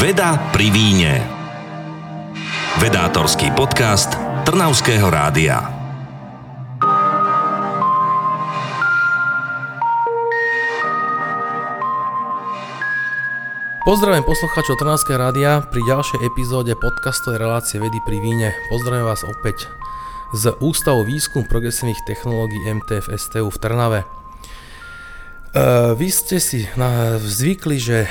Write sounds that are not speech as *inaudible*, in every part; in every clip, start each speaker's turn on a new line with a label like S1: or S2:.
S1: Veda pri víne. Vedátorský podcast Trnavského rádia.
S2: Pozdravím poslucháčov Trnavského rádia pri ďalšej epizóde podcastovej relácie Vedy pri víne. Pozdravím vás opäť z Ústavu výskum progresívnych technológií MTF STU v Trnave. Uh, vy ste si zvykli, že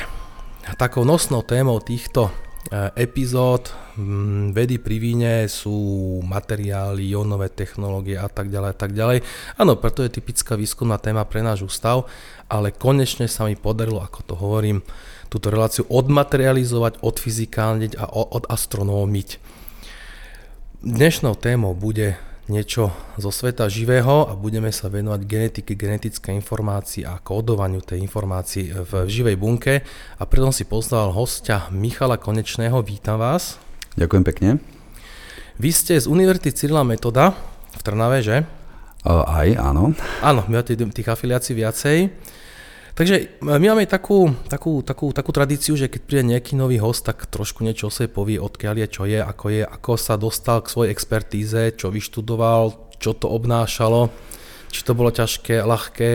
S2: takou nosnou témou týchto uh, epizód um, vedy pri víne sú materiály, ionové technológie a tak ďalej a tak ďalej. Áno, preto je typická výskumná téma pre náš ústav, ale konečne sa mi podarilo, ako to hovorím, túto reláciu odmaterializovať, odfyzikálniť a odastronómiť. Dnešnou témou bude niečo zo sveta živého a budeme sa venovať genetike, genetické informácii a kódovaniu tej informácií v živej bunke. A preto si pozval hostia Michala Konečného. Vítam vás.
S3: Ďakujem pekne.
S2: Vy ste z Univerzity Cyrila Metoda v Trnave, že?
S3: Aj, áno.
S2: Áno, my tých afiliácií viacej. Takže e, my máme takú, takú, takú, takú tradíciu, že keď príde nejaký nový host, tak trošku niečo o sebe povie, odkiaľ je, čo je, ako je, ako sa dostal k svojej expertíze, čo vyštudoval, čo to obnášalo, či to bolo ťažké, ľahké,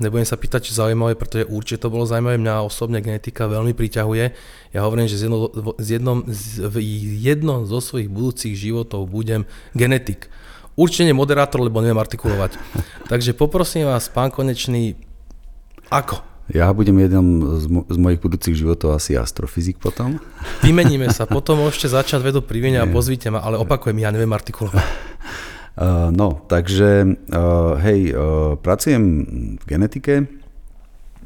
S2: nebudem sa pýtať, či zaujímavé, pretože určite to bolo zaujímavé, mňa osobne genetika veľmi priťahuje. Ja hovorím, že z, jedno, z jednom, z, v jednom zo svojich budúcich životov budem genetik. Určite moderátor, lebo neviem artikulovať. Takže poprosím vás, pán Konečný, ako?
S3: Ja budem jednom z, mo- z mojich budúcich životov asi astrofyzik potom.
S2: Vymeníme sa, *laughs* potom môžete začať vedu pri a pozvíte ma, ale opakujem, ja neviem artikulovať. *laughs*
S3: Uh, no, takže uh, hej, uh, pracujem v genetike.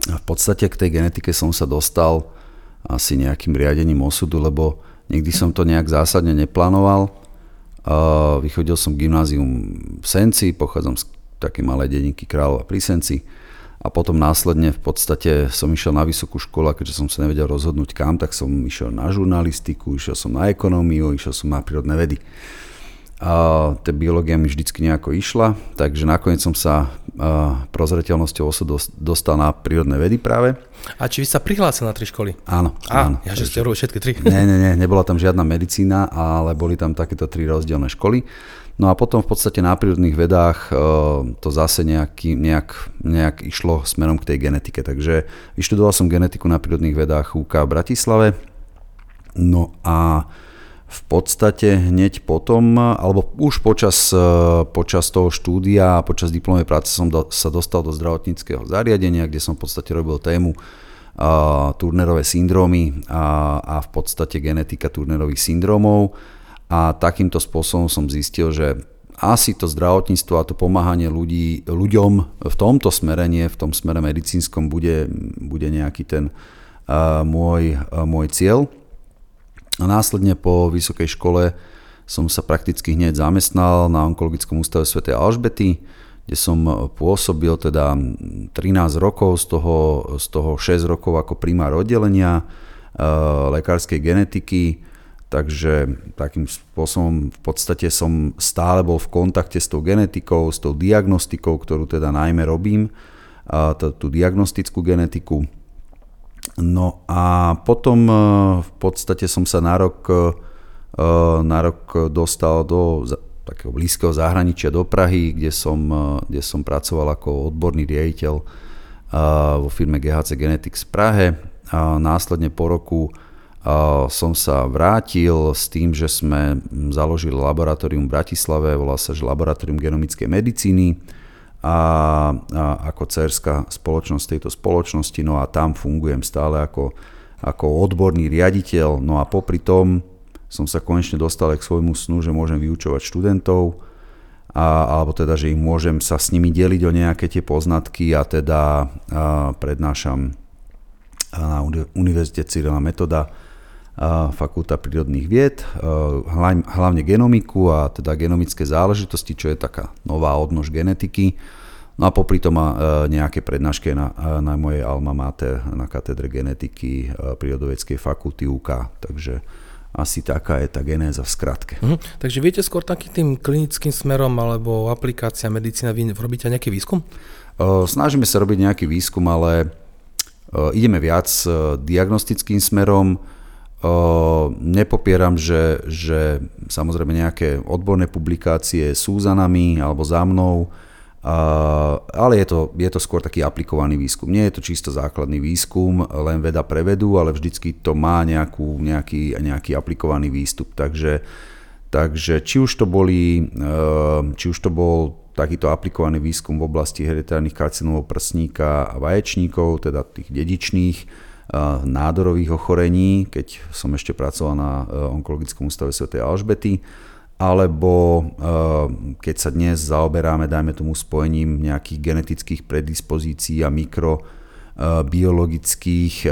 S3: V podstate k tej genetike som sa dostal asi nejakým riadením osudu, lebo nikdy som to nejak zásadne neplánoval. Uh, vychodil som gymnázium v Senci, pochádzam z také malé denníky Kráľova pri Senci a potom následne v podstate som išiel na vysokú školu a keďže som sa nevedel rozhodnúť kam, tak som išiel na žurnalistiku, išiel som na ekonómiu, išiel som na prírodné vedy. A tá biológia mi vždycky nejako išla, takže nakoniec som sa prozreteľnosťou osud dostal na prírodné vedy práve.
S2: A či vy sa prihlásil na tri školy?
S3: Áno.
S2: Á,
S3: áno.
S2: ja že ste všetky tri.
S3: Nie, nie, nie, nebola tam žiadna medicína, ale boli tam takéto tri rozdielne školy. No a potom v podstate na prírodných vedách e, to zase nejaký, nejak, nejak išlo smerom k tej genetike. Takže vyštudoval som genetiku na prírodných vedách UK v Bratislave. No a v podstate hneď potom, alebo už počas, e, počas toho štúdia a počas diplomovej práce som do, sa dostal do zdravotníckého zariadenia, kde som v podstate robil tému uh, Turnerové syndromy a, a v podstate genetika Turnerových syndromov a takýmto spôsobom som zistil, že asi to zdravotníctvo a to pomáhanie ľudí, ľuďom v tomto smere, nie v tom smere medicínskom, bude, bude nejaký ten uh, môj, uh, môj cieľ. A následne po vysokej škole som sa prakticky hneď zamestnal na Onkologickom ústave Sv. Alžbety, kde som pôsobil teda 13 rokov, z toho, z toho 6 rokov ako primár oddelenia uh, lekárskej genetiky, Takže takým spôsobom v podstate som stále bol v kontakte s tou genetikou, s tou diagnostikou, ktorú teda najmä robím, tú diagnostickú genetiku. No a potom e, v podstate som sa na rok, e, na rok dostal do takého blízkeho zahraničia do Prahy, kde som, e, kde som pracoval ako odborný riaditeľ vo firme GHC Genetics v Prahe. A následne po roku som sa vrátil s tým, že sme založili laboratórium v Bratislave, volá sa že Laboratórium genomickej medicíny. A, a ako cerská spoločnosť tejto spoločnosti, no a tam fungujem stále ako, ako odborný riaditeľ, no a popri tom som sa konečne dostal k svojmu snu, že môžem vyučovať študentov, a, alebo teda, že ich môžem sa s nimi deliť o nejaké tie poznatky a teda a prednášam na Univerzite Cyrila Metoda Fakulta prírodných vied, hlavne genomiku a teda genomické záležitosti, čo je taká nová odnož genetiky. No a popri tom má nejaké prednášky na, na mojej alma mater na katedre genetiky prírodovedskej fakulty UK. Takže asi taká je tá genéza v skratke.
S2: Mhm. Takže viete skôr takým tým klinickým smerom alebo aplikácia medicína, vy robíte nejaký výskum?
S3: Snažíme sa robiť nejaký výskum, ale ideme viac diagnostickým smerom, nepopieram, že, že samozrejme nejaké odborné publikácie sú za nami alebo za mnou, ale je to, je to skôr taký aplikovaný výskum. Nie je to čisto základný výskum, len veda pre vedu, ale vždycky to má nejakú, nejaký, nejaký aplikovaný výstup. Takže, takže či už to boli, či už to bol takýto aplikovaný výskum v oblasti hereditárnych karcinómov prsníka a vaječníkov, teda tých dedičných, nádorových ochorení, keď som ešte pracoval na e, Onkologickom ústave Sv. Alžbety, alebo e, keď sa dnes zaoberáme, dajme tomu spojením nejakých genetických predispozícií a mikrobiologických e,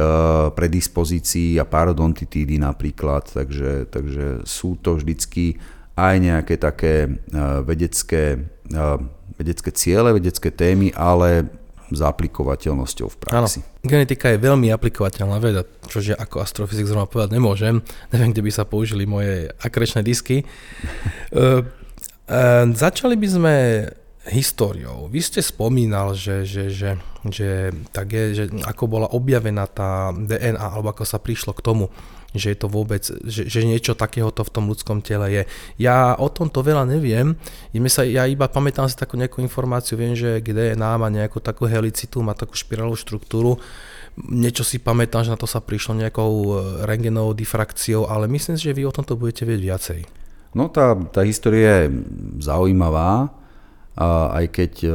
S3: predispozícií a parodontitídy napríklad, takže, takže sú to vždycky aj nejaké také vedecké, vedecké ciele, vedecké témy, ale s aplikovateľnosťou v praxi.
S2: Áno, genetika je veľmi aplikovateľná veda, čože ako astrofyzik zrovna povedať nemôžem. *laughs* Neviem, kde by sa použili moje akrečné disky. *laughs* e, začali by sme históriou. Vy ste spomínal, že, že, že, že, tak je, že ako bola objavená tá DNA, alebo ako sa prišlo k tomu že je to vôbec, že, že niečo takéhoto v tom ľudskom tele je. Ja o tomto veľa neviem, sa, ja iba pamätám si takú nejakú informáciu, viem, že DNA má nejakú takú helicitu, má takú špirálovú štruktúru, niečo si pamätám, že na to sa prišlo nejakou e, rengenovou difrakciou, ale myslím si, že vy o tomto budete vedieť viacej.
S3: No tá, tá história je zaujímavá, a aj keď e,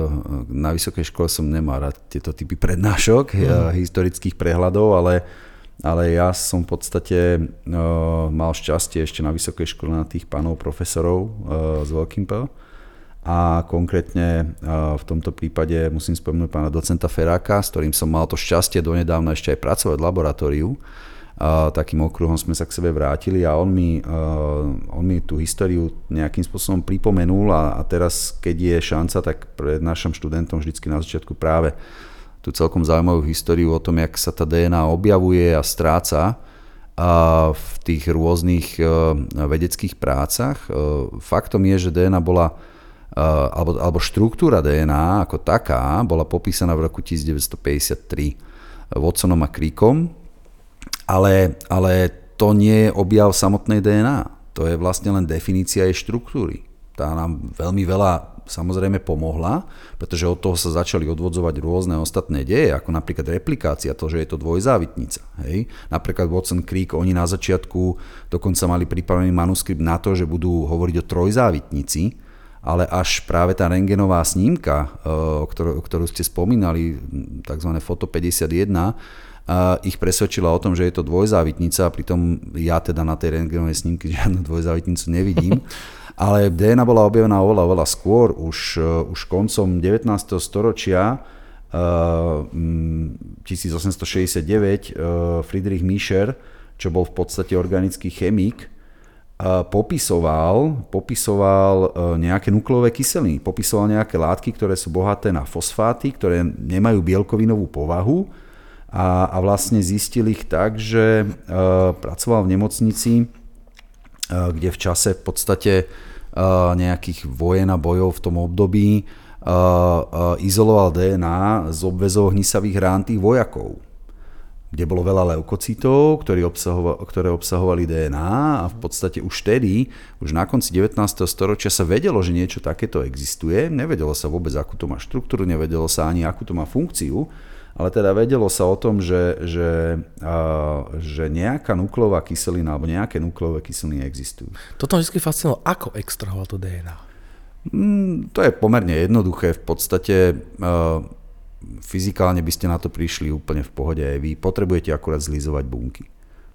S3: na vysokej škole som nemal rád tieto typy prednášok, mm. historických prehľadov, ale ale ja som v podstate uh, mal šťastie ešte na vysokej škole na tých pánov profesorov z veľkým P. A konkrétne uh, v tomto prípade musím spomenúť pána docenta Feráka, s ktorým som mal to šťastie donedávna ešte aj pracovať v laboratóriu. Uh, takým okruhom sme sa k sebe vrátili a on mi, on mi tú históriu nejakým spôsobom pripomenul a, a teraz, keď je šanca, tak prednášam študentom vždycky na začiatku práve tú celkom zaujímavú históriu o tom, jak sa tá DNA objavuje a stráca v tých rôznych e, vedeckých prácach. E, faktom je, že DNA bola, e, alebo, alebo štruktúra DNA ako taká bola popísaná v roku 1953 Watsonom a Creekom, ale, ale to nie je objav samotnej DNA. To je vlastne len definícia jej štruktúry. Tá nám veľmi veľa samozrejme pomohla, pretože od toho sa začali odvodzovať rôzne ostatné deje, ako napríklad replikácia, to, že je to dvojzávitnica. Hej? Napríklad Watson Creek, oni na začiatku dokonca mali pripravený manuskript na to, že budú hovoriť o trojzávitnici, ale až práve tá rengenová snímka, e, ktorú, ktorú ste spomínali, tzv. foto 51, ich presvedčila o tom, že je to dvojzávitnica pritom ja teda na tej rengenovej snímke žiadnu dvojzávitnicu nevidím. *laughs* Ale DNA bola objavená oveľa, oveľa skôr, už, uh, už koncom 19. storočia, uh, 1869, uh, Friedrich Mischer, čo bol v podstate organický chemik, popisoval, popisoval nejaké nukleové kyseliny, popisoval nejaké látky, ktoré sú bohaté na fosfáty, ktoré nemajú bielkovinovú povahu a, a vlastne zistil ich tak, že pracoval v nemocnici, kde v čase v podstate nejakých vojen a bojov v tom období izoloval DNA z obvezov hnisavých rán tých vojakov kde bolo veľa leukocitov, ktoré obsahovali DNA a v podstate už vtedy, už na konci 19. storočia sa vedelo, že niečo takéto existuje. Nevedelo sa vôbec, akú to má štruktúru, nevedelo sa ani, akú to má funkciu ale teda vedelo sa o tom, že, že, uh, že nejaká nukleová kyselina alebo nejaké nukleové kyseliny existujú.
S2: Toto vždy fascinovalo, ako extrahoval to DNA?
S3: Mm, to je pomerne jednoduché. V podstate uh, fyzikálne by ste na to prišli úplne v pohode aj vy. Potrebujete akurát zlizovať bunky.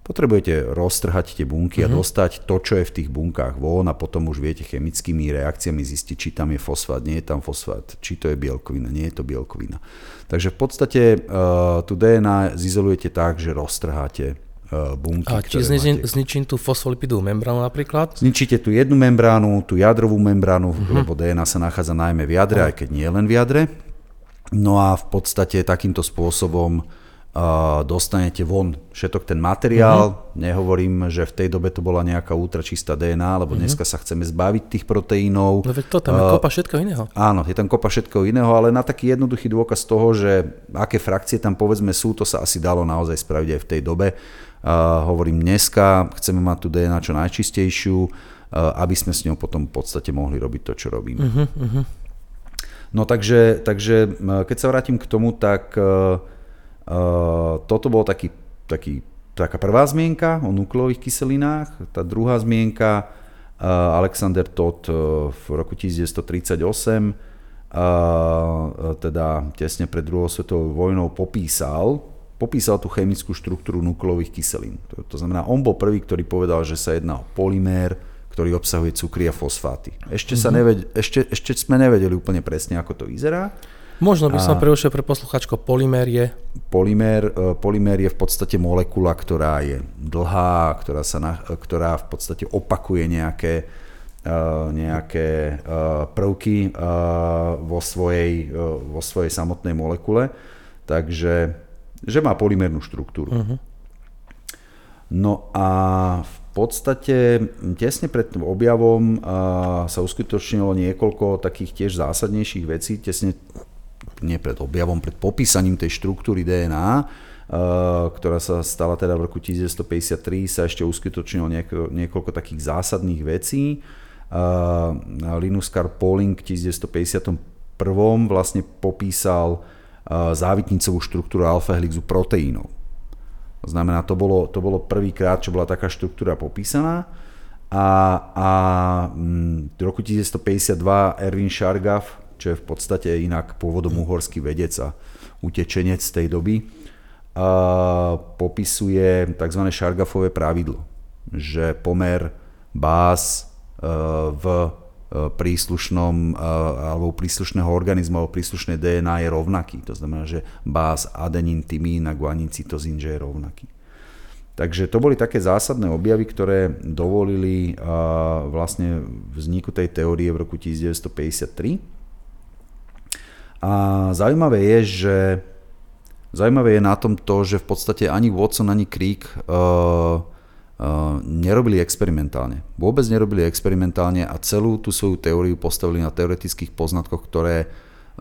S3: Potrebujete roztrhať tie bunky mm-hmm. a mhm. dostať to, čo je v tých bunkách von a potom už viete chemickými reakciami zistiť, či tam je fosfát, nie je tam fosfát, či to je bielkovina, nie je to bielkovina. Takže v podstate uh, tu DNA zizolujete tak, že roztrháte uh, bunky.
S2: A či zničím, zničím tú fosfolipidovú membránu napríklad?
S3: Zničíte tú jednu membránu, tú jadrovú membránu, mm-hmm. lebo DNA sa nachádza najmä v jadre, aj keď nie len v jadre. No a v podstate takýmto spôsobom dostanete von všetok ten materiál. Uh-huh. Nehovorím, že v tej dobe to bola nejaká ultračistá DNA, lebo uh-huh. dneska sa chceme zbaviť tých proteínov.
S2: No veď to, tam je kopa všetko iného.
S3: Áno, je tam kopa všetko iného, ale na taký jednoduchý dôkaz toho, že aké frakcie tam povedzme sú, to sa asi dalo naozaj spraviť aj v tej dobe. Uh, hovorím, dneska chceme mať tú DNA čo najčistejšiu, uh, aby sme s ňou potom v podstate mohli robiť to, čo robíme. Uh-huh, uh-huh. No takže, takže keď sa vrátim k tomu, tak uh, uh, toto bol taký, taký, taká prvá zmienka o nukleových kyselinách. Tá druhá zmienka, uh, Alexander Todd uh, v roku 1938, uh, teda tesne pred druhou svetovou vojnou popísal popísal tú chemickú štruktúru nukleových kyselín. To, to znamená, on bol prvý, ktorý povedal, že sa jedná o polymér, ktorý obsahuje cukry a fosfáty. Ešte, sa mhm. neved, ešte, ešte sme nevedeli úplne presne, ako to vyzerá.
S2: Možno by som prerušil pre posluchačko, polymér je?
S3: Polymér, e, polymér je v podstate molekula, ktorá je dlhá, ktorá, sa na, ktorá v podstate opakuje nejaké, e, nejaké e, prvky vo svojej, vo svojej samotnej molekule. Takže že má polymernú štruktúru. Uh-huh. No a v podstate tesne pred tým objavom sa uskutočnilo niekoľko takých tiež zásadnejších vecí, tesne nie pred objavom, pred popísaním tej štruktúry DNA, ktorá sa stala teda v roku 1953, sa ešte uskutočnilo niekoľko takých zásadných vecí. Linus Carl Pauling v 1951 vlastne popísal závitnicovú štruktúru alfa-helixu proteínov. To znamená, to bolo, to bolo prvýkrát, čo bola taká štruktúra popísaná. A, a mm, v roku 1952 Erwin Šargav, čo je v podstate inak pôvodom uhorský vedec a utečenec z tej doby, a popisuje tzv. Šargafové pravidlo, že pomer báz e, v príslušnom alebo príslušného organizmu alebo príslušné DNA je rovnaký. To znamená, že báz adenín, tymín a guanín, cytozín, že je rovnaký. Takže to boli také zásadné objavy, ktoré dovolili vlastne vzniku tej teórie v roku 1953. A zaujímavé je, že zaujímavé je na tom to, že v podstate ani Watson, ani Crick uh, nerobili experimentálne. Vôbec nerobili experimentálne a celú tú svoju teóriu postavili na teoretických poznatkoch, ktoré e,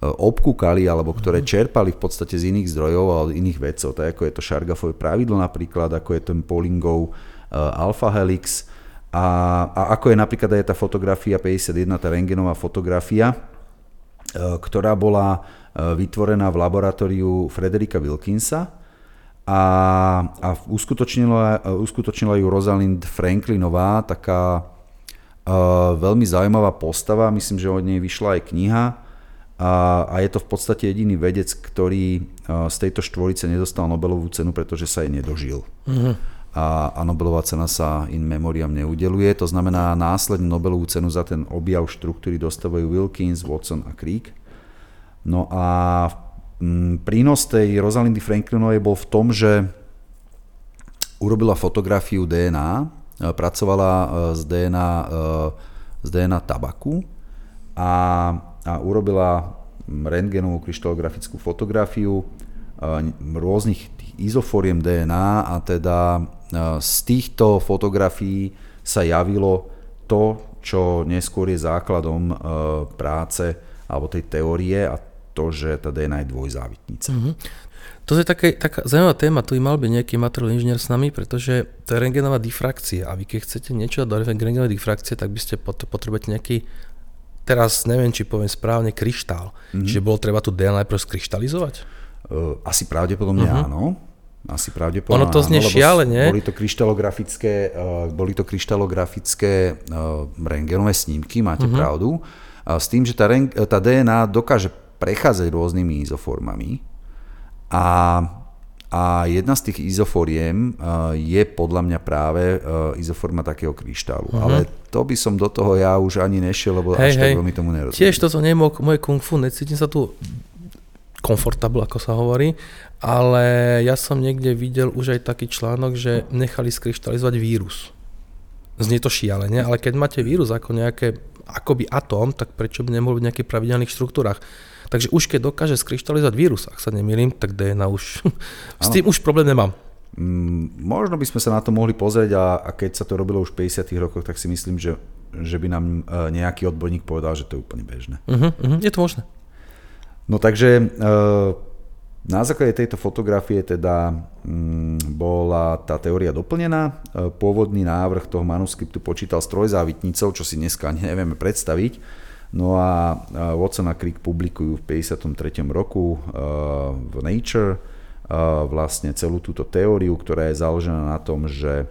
S3: obkúkali alebo ktoré mhm. čerpali v podstate z iných zdrojov a od iných vedcov, tak ako je to Šargafové pravidlo napríklad, ako je ten Pollingov uh, alpha helix a, a ako je napríklad aj tá fotografia 51, tá rengenová fotografia, uh, ktorá bola uh, vytvorená v laboratóriu Frederika Wilkinsa, a, a uskutočnila, uskutočnila ju Rosalind Franklinová, taká uh, veľmi zaujímavá postava, myslím, že od nej vyšla aj kniha a, a je to v podstate jediný vedec, ktorý uh, z tejto štvorice nedostal Nobelovú cenu, pretože sa jej nedožil. Uh-huh. A, a Nobelová cena sa in memoriam neudeluje, to znamená následne Nobelovú cenu za ten objav štruktúry dostávajú Wilkins, Watson a Crick. No a Mm, prínos tej Rosalindy Franklinovej bol v tom, že urobila fotografiu DNA, e, pracovala e, z DNA, e, z DNA tabaku a, a urobila rentgenovú kryštalografickú fotografiu rôznych izoforiem DNA a teda z týchto fotografií sa javilo to, čo neskôr je základom práce alebo tej teórie a to, že tá DNA je dvojzávitnica. Mm-hmm.
S2: To je také, taká zaujímavá téma, tu by mal byť nejaký materiál inžinier s nami, pretože to je rengenová difrakcia a vy keď chcete niečo do rengenovej difrakcie, tak by ste potrebujete nejaký teraz neviem, či poviem správne, kryštál. Mm-hmm. Čiže bolo treba tu DNA najprv skryštalizovať?
S3: Uh, asi pravdepodobne uh-huh. áno. Asi pravdepodobne
S2: Ono to znie šialene.
S3: Boli to kryštalografické, uh, boli to kryštalografické uh, rengenové snímky, máte uh-huh. pravdu. S tým, že tá, ren, tá DNA dokáže prechádzať rôznymi izoformami a, a jedna z tých izoforiem uh, je podľa mňa práve izoforma takého kryštálu. Uh-huh. Ale to by som do toho ja už ani nešiel, lebo hej, až hej. tak veľmi tomu nerozumiem.
S2: Tiež toto nie je moje kung fu, necítim sa tu komfortable, ako sa hovorí, ale ja som niekde videl už aj taký článok, že nechali skryštalizovať vírus. Znie to šialene, ale keď máte vírus ako nejaké akoby atóm, tak prečo by nemohol byť v nejakých pravidelných štruktúrach? Takže už keď dokáže skryštalizovať vírus, ak sa nemýlim, tak DNA už... *laughs* s tým už problém nemám.
S3: Mm, možno by sme sa na to mohli pozrieť a, a keď sa to robilo už v 50 rokoch, tak si myslím, že, že by nám e, nejaký odborník povedal, že to je úplne bežné.
S2: Uh-huh, uh-huh, je to možné.
S3: No takže uh, Na základe tejto fotografie teda mm, bola tá teória doplnená. Pôvodný návrh toho manuskriptu počítal s trojzávitnicou, čo si dneska *laughs* nevieme predstaviť. No a Watson a Crick publikujú v 53. roku v Nature vlastne celú túto teóriu, ktorá je založená na tom, že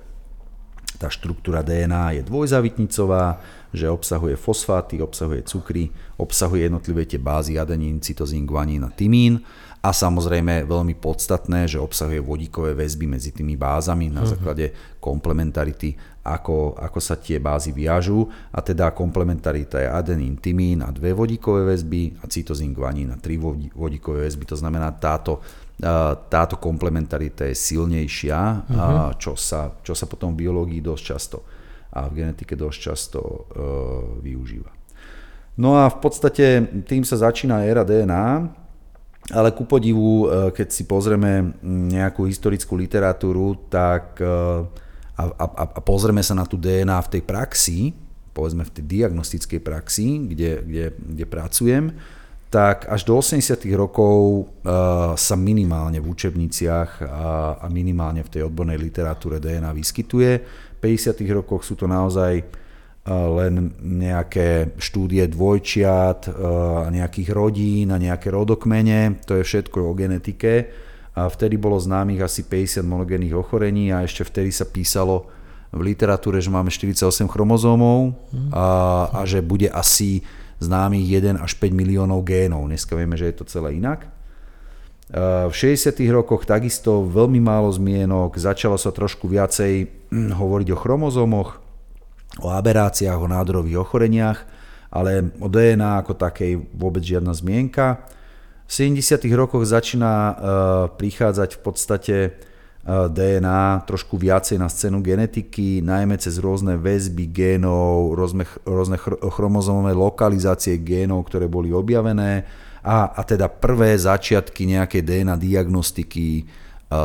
S3: tá štruktúra DNA je dvojzavitnicová, že obsahuje fosfáty, obsahuje cukry, obsahuje jednotlivé tie bázy adenín, cytozín, guanín a tymín a samozrejme veľmi podstatné, že obsahuje vodíkové väzby medzi tými bázami na mhm. základe komplementarity, ako, ako sa tie bázy viažú a teda komplementarita je adenín, tymín a dve vodíkové väzby a cytozín, guanín a tri vodíkové väzby. To znamená, táto táto komplementarita je silnejšia, uh-huh. čo, sa, čo sa potom v biológii dosť často a v genetike dosť často uh, využíva. No a v podstate tým sa začína éra DNA, ale ku podivu, e, keď si pozrieme nejakú historickú literatúru, tak e, a, a, a pozrieme sa na tú DNA v tej praxi, povedzme v tej diagnostickej praxi, kde, kde, kde pracujem, tak až do 80. rokov uh, sa minimálne v učebniciach a, a minimálne v tej odbornej literatúre DNA vyskytuje. V 50. rokoch sú to naozaj len nejaké štúdie dvojčiat, nejakých rodín a nejaké rodokmene, to je všetko o genetike. A vtedy bolo známych asi 50 monogénnych ochorení a ešte vtedy sa písalo v literatúre, že máme 48 chromozómov a, a že bude asi známych 1 až 5 miliónov génov. Dneska vieme, že je to celé inak. V 60. rokoch takisto veľmi málo zmienok, začalo sa trošku viacej hm, hovoriť o chromozómoch, o aberáciách, o nádorových ochoreniach, ale o DNA ako takej vôbec žiadna zmienka. V 70. rokoch začína uh, prichádzať v podstate DNA trošku viacej na scénu genetiky, najmä cez rôzne väzby génov, rôzne, rôzne chromozomové lokalizácie génov, ktoré boli objavené a, a teda prvé začiatky nejakej DNA diagnostiky,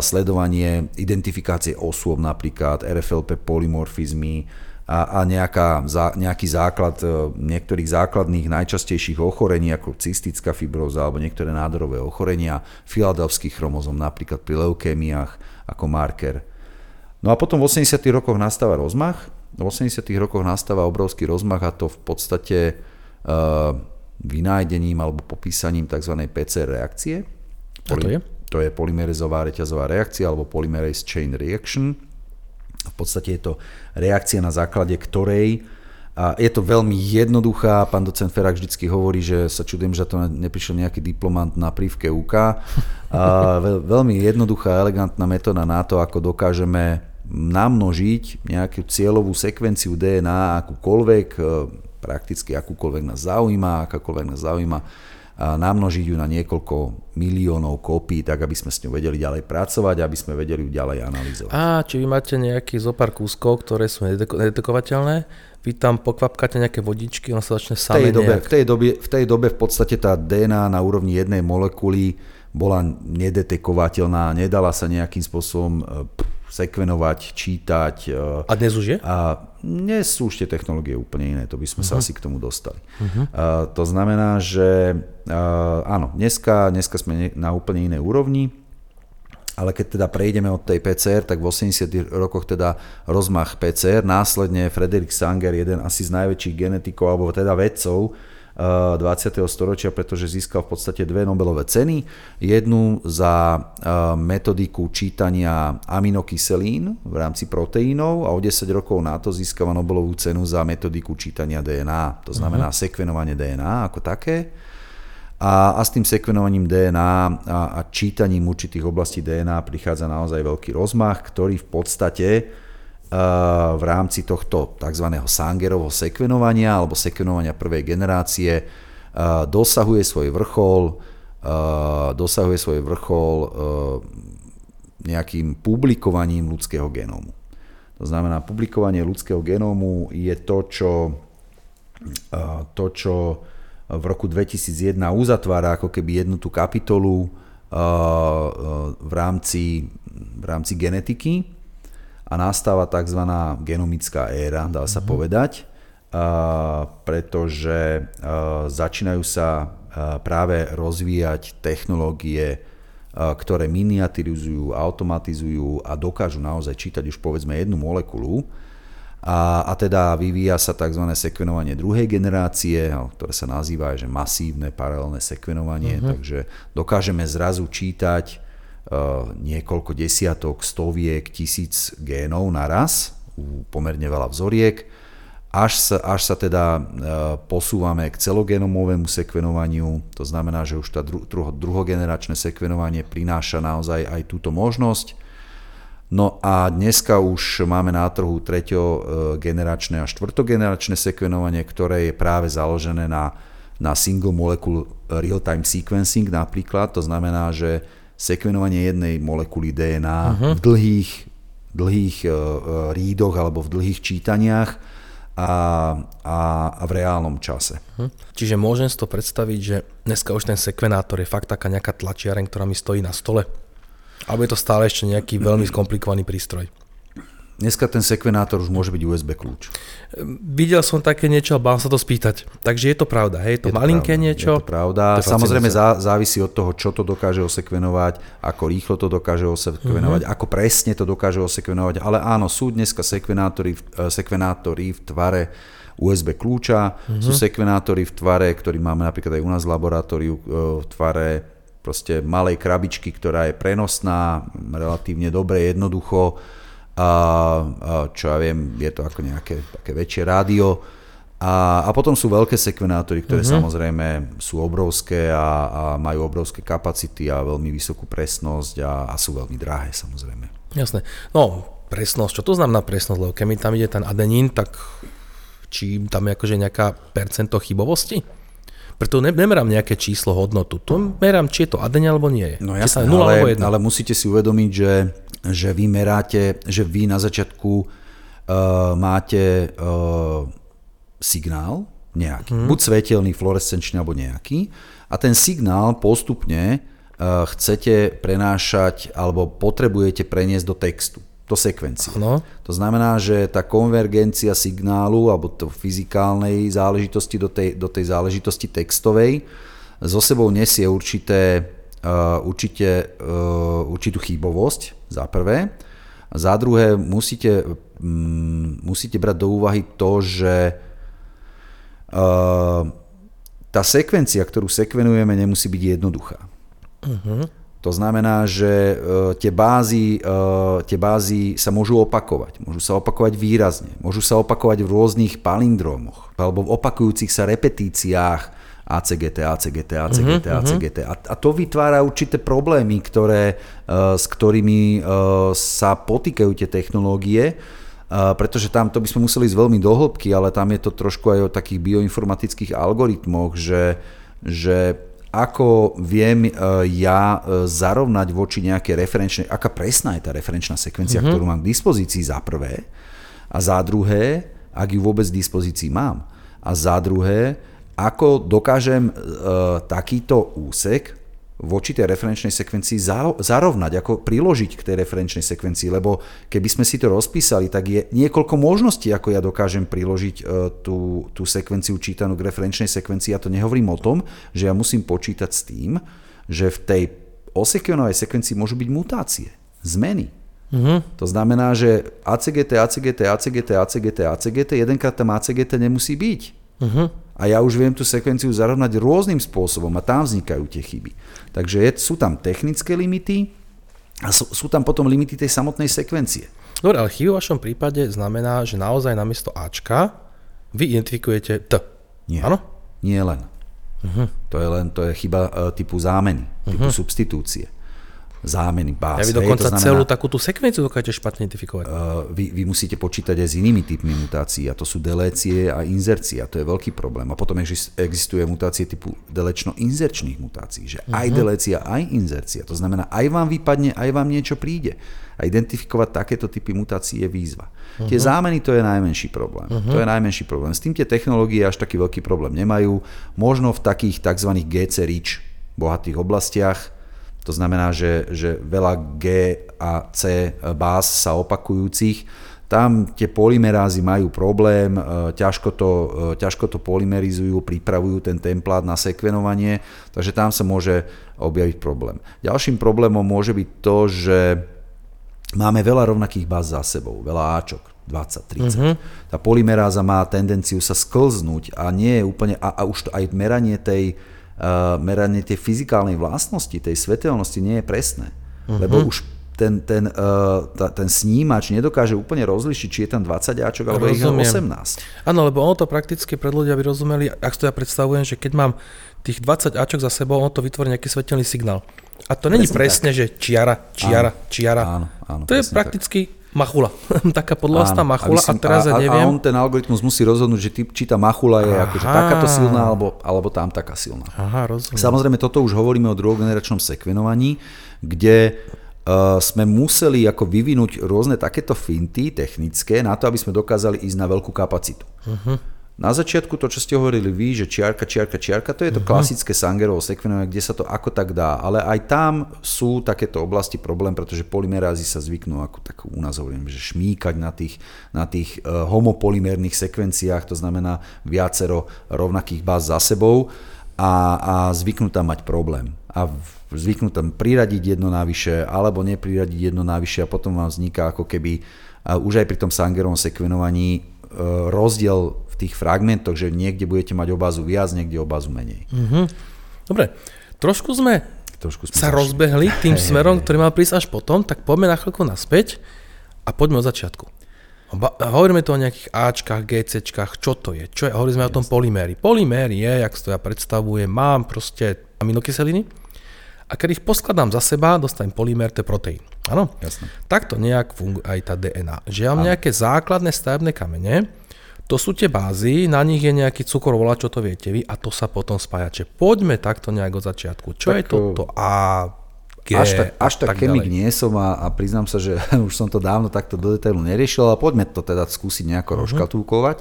S3: sledovanie identifikácie osôb napríklad, RFLP polymorfizmy a, a nejaká, nejaký základ e, niektorých základných najčastejších ochorení ako cystická fibróza alebo niektoré nádorové ochorenia, filadelfský chromozom napríklad pri leukémiách, ako marker. No a potom v 80. rokoch nastáva rozmach. V 80. rokoch nastáva obrovský rozmach a to v podstate uh, vynájdením alebo popísaním tzv. PCR reakcie.
S2: A to je?
S3: To je polymerizová reťazová reakcia alebo polymerase chain reaction. V podstate je to reakcia, na základe ktorej a je to veľmi jednoduchá, pán docent Ferak vždycky hovorí, že sa čudujem, že to neprišiel nejaký diplomant na prívke UK. A veľmi jednoduchá, elegantná metóda na to, ako dokážeme namnožiť nejakú cieľovú sekvenciu DNA, akúkoľvek, e, prakticky akúkoľvek nás zaujíma, akákoľvek nás zaujíma, namnožiť ju na niekoľko miliónov kópií, tak aby sme s ňou vedeli ďalej pracovať, aby sme vedeli ju ďalej analyzovať.
S2: A či vy máte nejaký zopár kúskov, ktoré sú nedetekovateľné, vy tam pokvapkáte nejaké vodičky, on sa začne
S3: v tej, dobe, v, tej dobe, v tej dobe v podstate tá DNA na úrovni jednej molekuly bola nedetekovateľná, nedala sa nejakým spôsobom e, sekvenovať, čítať.
S2: E, a dnes už je?
S3: A dnes sú už tie technológie úplne iné, to by sme uh-huh. sa mhm. asi k tomu dostali. Uh-huh. A to znamená, že áno, dneska, dneska sme na úplne inej úrovni, ale keď teda prejdeme od tej PCR, tak v 80 rokoch teda rozmach PCR, následne Frederik Sanger, jeden asi z najväčších genetikov, alebo teda vedcov 20. Eh, storočia, pretože získal v podstate dve Nobelové ceny. Jednu za eh, metodiku čítania aminokyselín v rámci proteínov a o 10 rokov na to získava Nobelovú cenu za metodiku čítania DNA, to znamená uh-huh. sekvenovanie DNA ako také a, a s tým sekvenovaním DNA a, a čítaním určitých oblastí DNA prichádza naozaj veľký rozmach, ktorý v podstate v rámci tohto tzv. Sangerovho sekvenovania alebo sekvenovania prvej generácie uh, dosahuje svoj vrchol, uh, dosahuje svoj vrchol nejakým publikovaním ľudského genómu. To znamená, publikovanie ľudského genómu je to, čo, to, čo v roku 2001 uzatvára ako keby jednu tú kapitolu v rámci, v rámci genetiky a nastáva tzv. genomická éra, dá sa mm-hmm. povedať, pretože začínajú sa práve rozvíjať technológie ktoré miniaturizujú, automatizujú a dokážu naozaj čítať už povedzme jednu molekulu, a, a teda vyvíja sa tzv. sekvenovanie druhej generácie, ktoré sa nazýva že masívne paralelné sekvenovanie, uh-huh. takže dokážeme zrazu čítať niekoľko desiatok, stoviek, tisíc génov naraz, u pomerne veľa vzoriek, až sa, až sa teda uh, posúvame k celogenomovému sekvenovaniu, to znamená, že už tá dru, druho, druhogeneračné sekvenovanie prináša naozaj aj túto možnosť No a dneska už máme na trhu treťogeneračné a štvrtogeneračné sekvenovanie, ktoré je práve založené na, na single molecule real-time sequencing napríklad. To znamená, že sekvenovanie jednej molekuly DNA uh-huh. v dlhých, dlhých uh, rídoch alebo v dlhých čítaniach a, a, a v reálnom čase.
S2: Uh-huh. Čiže môžem si to predstaviť, že dneska už ten sekvenátor je fakt taká nejaká tlačiareň, ktorá mi stojí na stole? Alebo je to stále ešte nejaký veľmi skomplikovaný prístroj?
S3: Dneska ten sekvenátor už môže byť USB kľúč.
S2: Videl som také niečo a bál sa to spýtať. Takže je to pravda, hej? Je to je malinké
S3: pravda,
S2: niečo?
S3: Je to pravda. To Samozrejme zá, závisí od toho, čo to dokáže osekvenovať, ako rýchlo to dokáže osekvenovať, uh-huh. ako presne to dokáže osekvenovať. Ale áno, sú dneska sekvenátory, eh, sekvenátory v tvare USB kľúča, uh-huh. sú sekvenátory v tvare, ktorý máme napríklad aj u nás v laboratóriu, eh, v tvare proste malej krabičky, ktorá je prenosná, relatívne dobre, jednoducho, a, a čo ja viem, je to ako nejaké také väčšie rádio. A, a potom sú veľké sekvenátory, ktoré uh-huh. samozrejme sú obrovské a, a majú obrovské kapacity a veľmi vysokú presnosť a, a sú veľmi drahé samozrejme.
S2: Jasné. No, presnosť, čo to znamená presnosť? Lebo keď mi tam ide ten adenín, tak či tam je akože nejaká percento chybovosti? Preto nemerám nejaké číslo, hodnotu. Tu merám, či je to adeň alebo nie.
S3: No jasné, ale, ale musíte si uvedomiť, že, že vy meráte, že vy na začiatku uh, máte uh, signál nejaký, hmm. buď svetelný, fluorescenčný alebo nejaký a ten signál postupne uh, chcete prenášať alebo potrebujete preniesť do textu do sekvencie. No. To znamená, že tá konvergencia signálu alebo to fyzikálnej záležitosti do tej, do tej záležitosti textovej so sebou nesie určité, uh, určite, uh, určitú chybovosť, za prvé. Za druhé musíte, um, musíte brať do úvahy to, že uh, tá sekvencia, ktorú sekvenujeme, nemusí byť jednoduchá. Uh-huh. To znamená, že e, tie bázy, e, tie bázy sa môžu opakovať. Môžu sa opakovať výrazne. Môžu sa opakovať v rôznych palindromoch alebo v opakujúcich sa repetíciách ACGT, ACGT, ACGT, uh-huh, ACGT. A, a to vytvára určité problémy, ktoré, e, s ktorými sa potýkajú tie technológie, pretože tam to by sme museli ísť veľmi do hĺbky, ale tam je to trošku aj o takých bioinformatických algoritmoch, že, že ako viem e, ja e, zarovnať voči nejaké referenčnej, aká presná je tá referenčná sekvencia, mm-hmm. ktorú mám k dispozícii za prvé a za druhé, ak ju vôbec v dispozícii mám a za druhé, ako dokážem e, takýto úsek voči tej referenčnej sekvencii zarovnať, ako priložiť k tej referenčnej sekvencii, lebo keby sme si to rozpísali, tak je niekoľko možností, ako ja dokážem priložiť e, tú, tú sekvenciu čítanú k referenčnej sekvencii. Ja to nehovorím o tom, že ja musím počítať s tým, že v tej osekvenovej sekvencii môžu byť mutácie, zmeny. Uh-huh. To znamená, že ACGT, ACGT, ACGT, ACGT, ACGT, jedenkrát tam ACGT nemusí byť. Uh-huh. A ja už viem tú sekvenciu zarovnať rôznym spôsobom a tam vznikajú tie chyby. Takže je, sú tam technické limity a sú, sú tam potom limity tej samotnej sekvencie.
S2: Dobre, ale chyby v vašom prípade znamená, že naozaj namiesto Ačka vy identifikujete T.
S3: Nie. Áno? Nie len. Uh-huh. To je len to je chyba uh, typu zámeny, typu uh-huh. substitúcie zámeny báz.
S2: Ja vy dokonca hej, znamená, celú takú tú sekvenciu dokážete špatne identifikovať.
S3: Uh, vy, vy musíte počítať aj s inými typmi mutácií a to sú delécie a inzercia, to je veľký problém. A potom existuje mutácie typu delečno-inzerčných mutácií, že uh-huh. aj mhm. delécia, aj inzercia. To znamená, aj vám vypadne, aj vám niečo príde. A identifikovať takéto typy mutácií je výzva. Uh-huh. Tie zámeny to je najmenší problém. Uh-huh. To je najmenší problém. S tým tie technológie až taký veľký problém nemajú. Možno v takých tzv. GC-RIČ bohatých oblastiach, to znamená, že, že veľa G a C báz sa opakujúcich, tam tie polymerázy majú problém, e, ťažko to, e, ťažko to polymerizujú, pripravujú ten templát na sekvenovanie, takže tam sa môže objaviť problém. Ďalším problémom môže byť to, že máme veľa rovnakých báz za sebou, veľa Ačok, 20, 30. Mm-hmm. Tá polymeráza má tendenciu sa sklznúť a nie je úplne, a, a už to aj meranie tej, meranie tej fyzikálnej vlastnosti, tej svetelnosti nie je presné. Mm-hmm. Lebo už ten, ten, uh, ta, ten snímač nedokáže úplne rozlišiť, či je tam 20 áčok alebo ich 18.
S2: Áno, lebo ono to prakticky pred ľudia by rozumeli, ak to ja predstavujem, že keď mám tých 20 áčok za sebou, ono to vytvorí nejaký svetelný signál. A to není presne, presne že čiara, čiara, áno, čiara. Áno, áno, to je prakticky tak. Machula. *laughs* Taká podlastná machula a teraz
S3: a,
S2: ja neviem.
S3: A on ten algoritmus musí rozhodnúť, že ty, či tá machula je akože takáto silná alebo, alebo tam taká silná.
S2: Aha, rozumiem.
S3: Samozrejme, toto už hovoríme o druhogeneračnom sekvenovaní, kde Uh, sme museli ako vyvinúť rôzne takéto finty technické na to, aby sme dokázali ísť na veľkú kapacitu. Uh-huh. Na začiatku to, čo ste hovorili vy, že čiarka, čiarka, čiarka, to je to uh-huh. klasické Sangerovo sekvenovanie, kde sa to ako tak dá, ale aj tam sú takéto oblasti problém, pretože polymerázy sa zvyknú, ako tak u nás hovorím, že šmíkať na tých, na tých uh, homopolymérnych sekvenciách, to znamená viacero rovnakých báz za sebou a, a zvyknú tam mať problém. A zvyknú tam priradiť jedno navyše alebo nepriradiť jedno navyše a potom vám vzniká ako keby už aj pri tom Sangerovom sekvenovaní e, rozdiel tých fragmentoch, že niekde budete mať obázu viac, niekde obázu menej.
S2: Mm-hmm. Dobre, trošku sme, trošku sme sa zašli. rozbehli tým hey, smerom, hey, ktorý mal prísť až potom, tak poďme na chvíľku naspäť a poďme od začiatku. Hovoríme tu o nejakých Ačkách, GCčkách, čo to je? Čo je? Hovoríme sme o tom polyméry. Polyméry je, jak si to ja predstavujem, mám proste aminokyseliny, a keď ich poskladám za seba, dostanem polymer, to je proteín. Áno?
S3: Jasne.
S2: Takto nejak funguje aj tá DNA. Že ja mám nejaké základné stavebné kamene, to sú tie bázy, na nich je nejaký cukor, volá, čo to viete vy, a to sa potom spája. Čiže poďme takto nejak od začiatku. Čo tak, je toto A, G
S3: až tak, až tak, tak chemik nie som a, a priznám sa, že *laughs* už som to dávno takto do detailu neriešil, ale poďme to teda skúsiť nejako uh-huh. rozkatulkovať.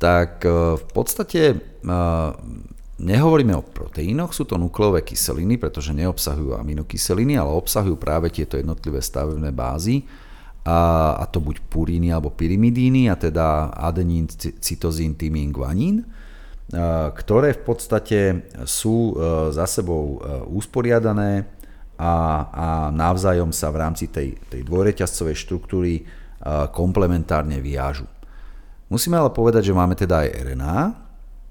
S3: Tak e, v podstate e, Nehovoríme o proteínoch, sú to nukleové kyseliny, pretože neobsahujú aminokyseliny, ale obsahujú práve tieto jednotlivé stavebné bázy, a, a to buď puríny alebo pyrimidíny, a teda adenín, cytozín, tymín, guanín, ktoré v podstate sú e, za sebou e, usporiadané a, a navzájom sa v rámci tej, tej dvojreťazcovej štruktúry e, komplementárne vyjážu. Musíme ale povedať, že máme teda aj RNA,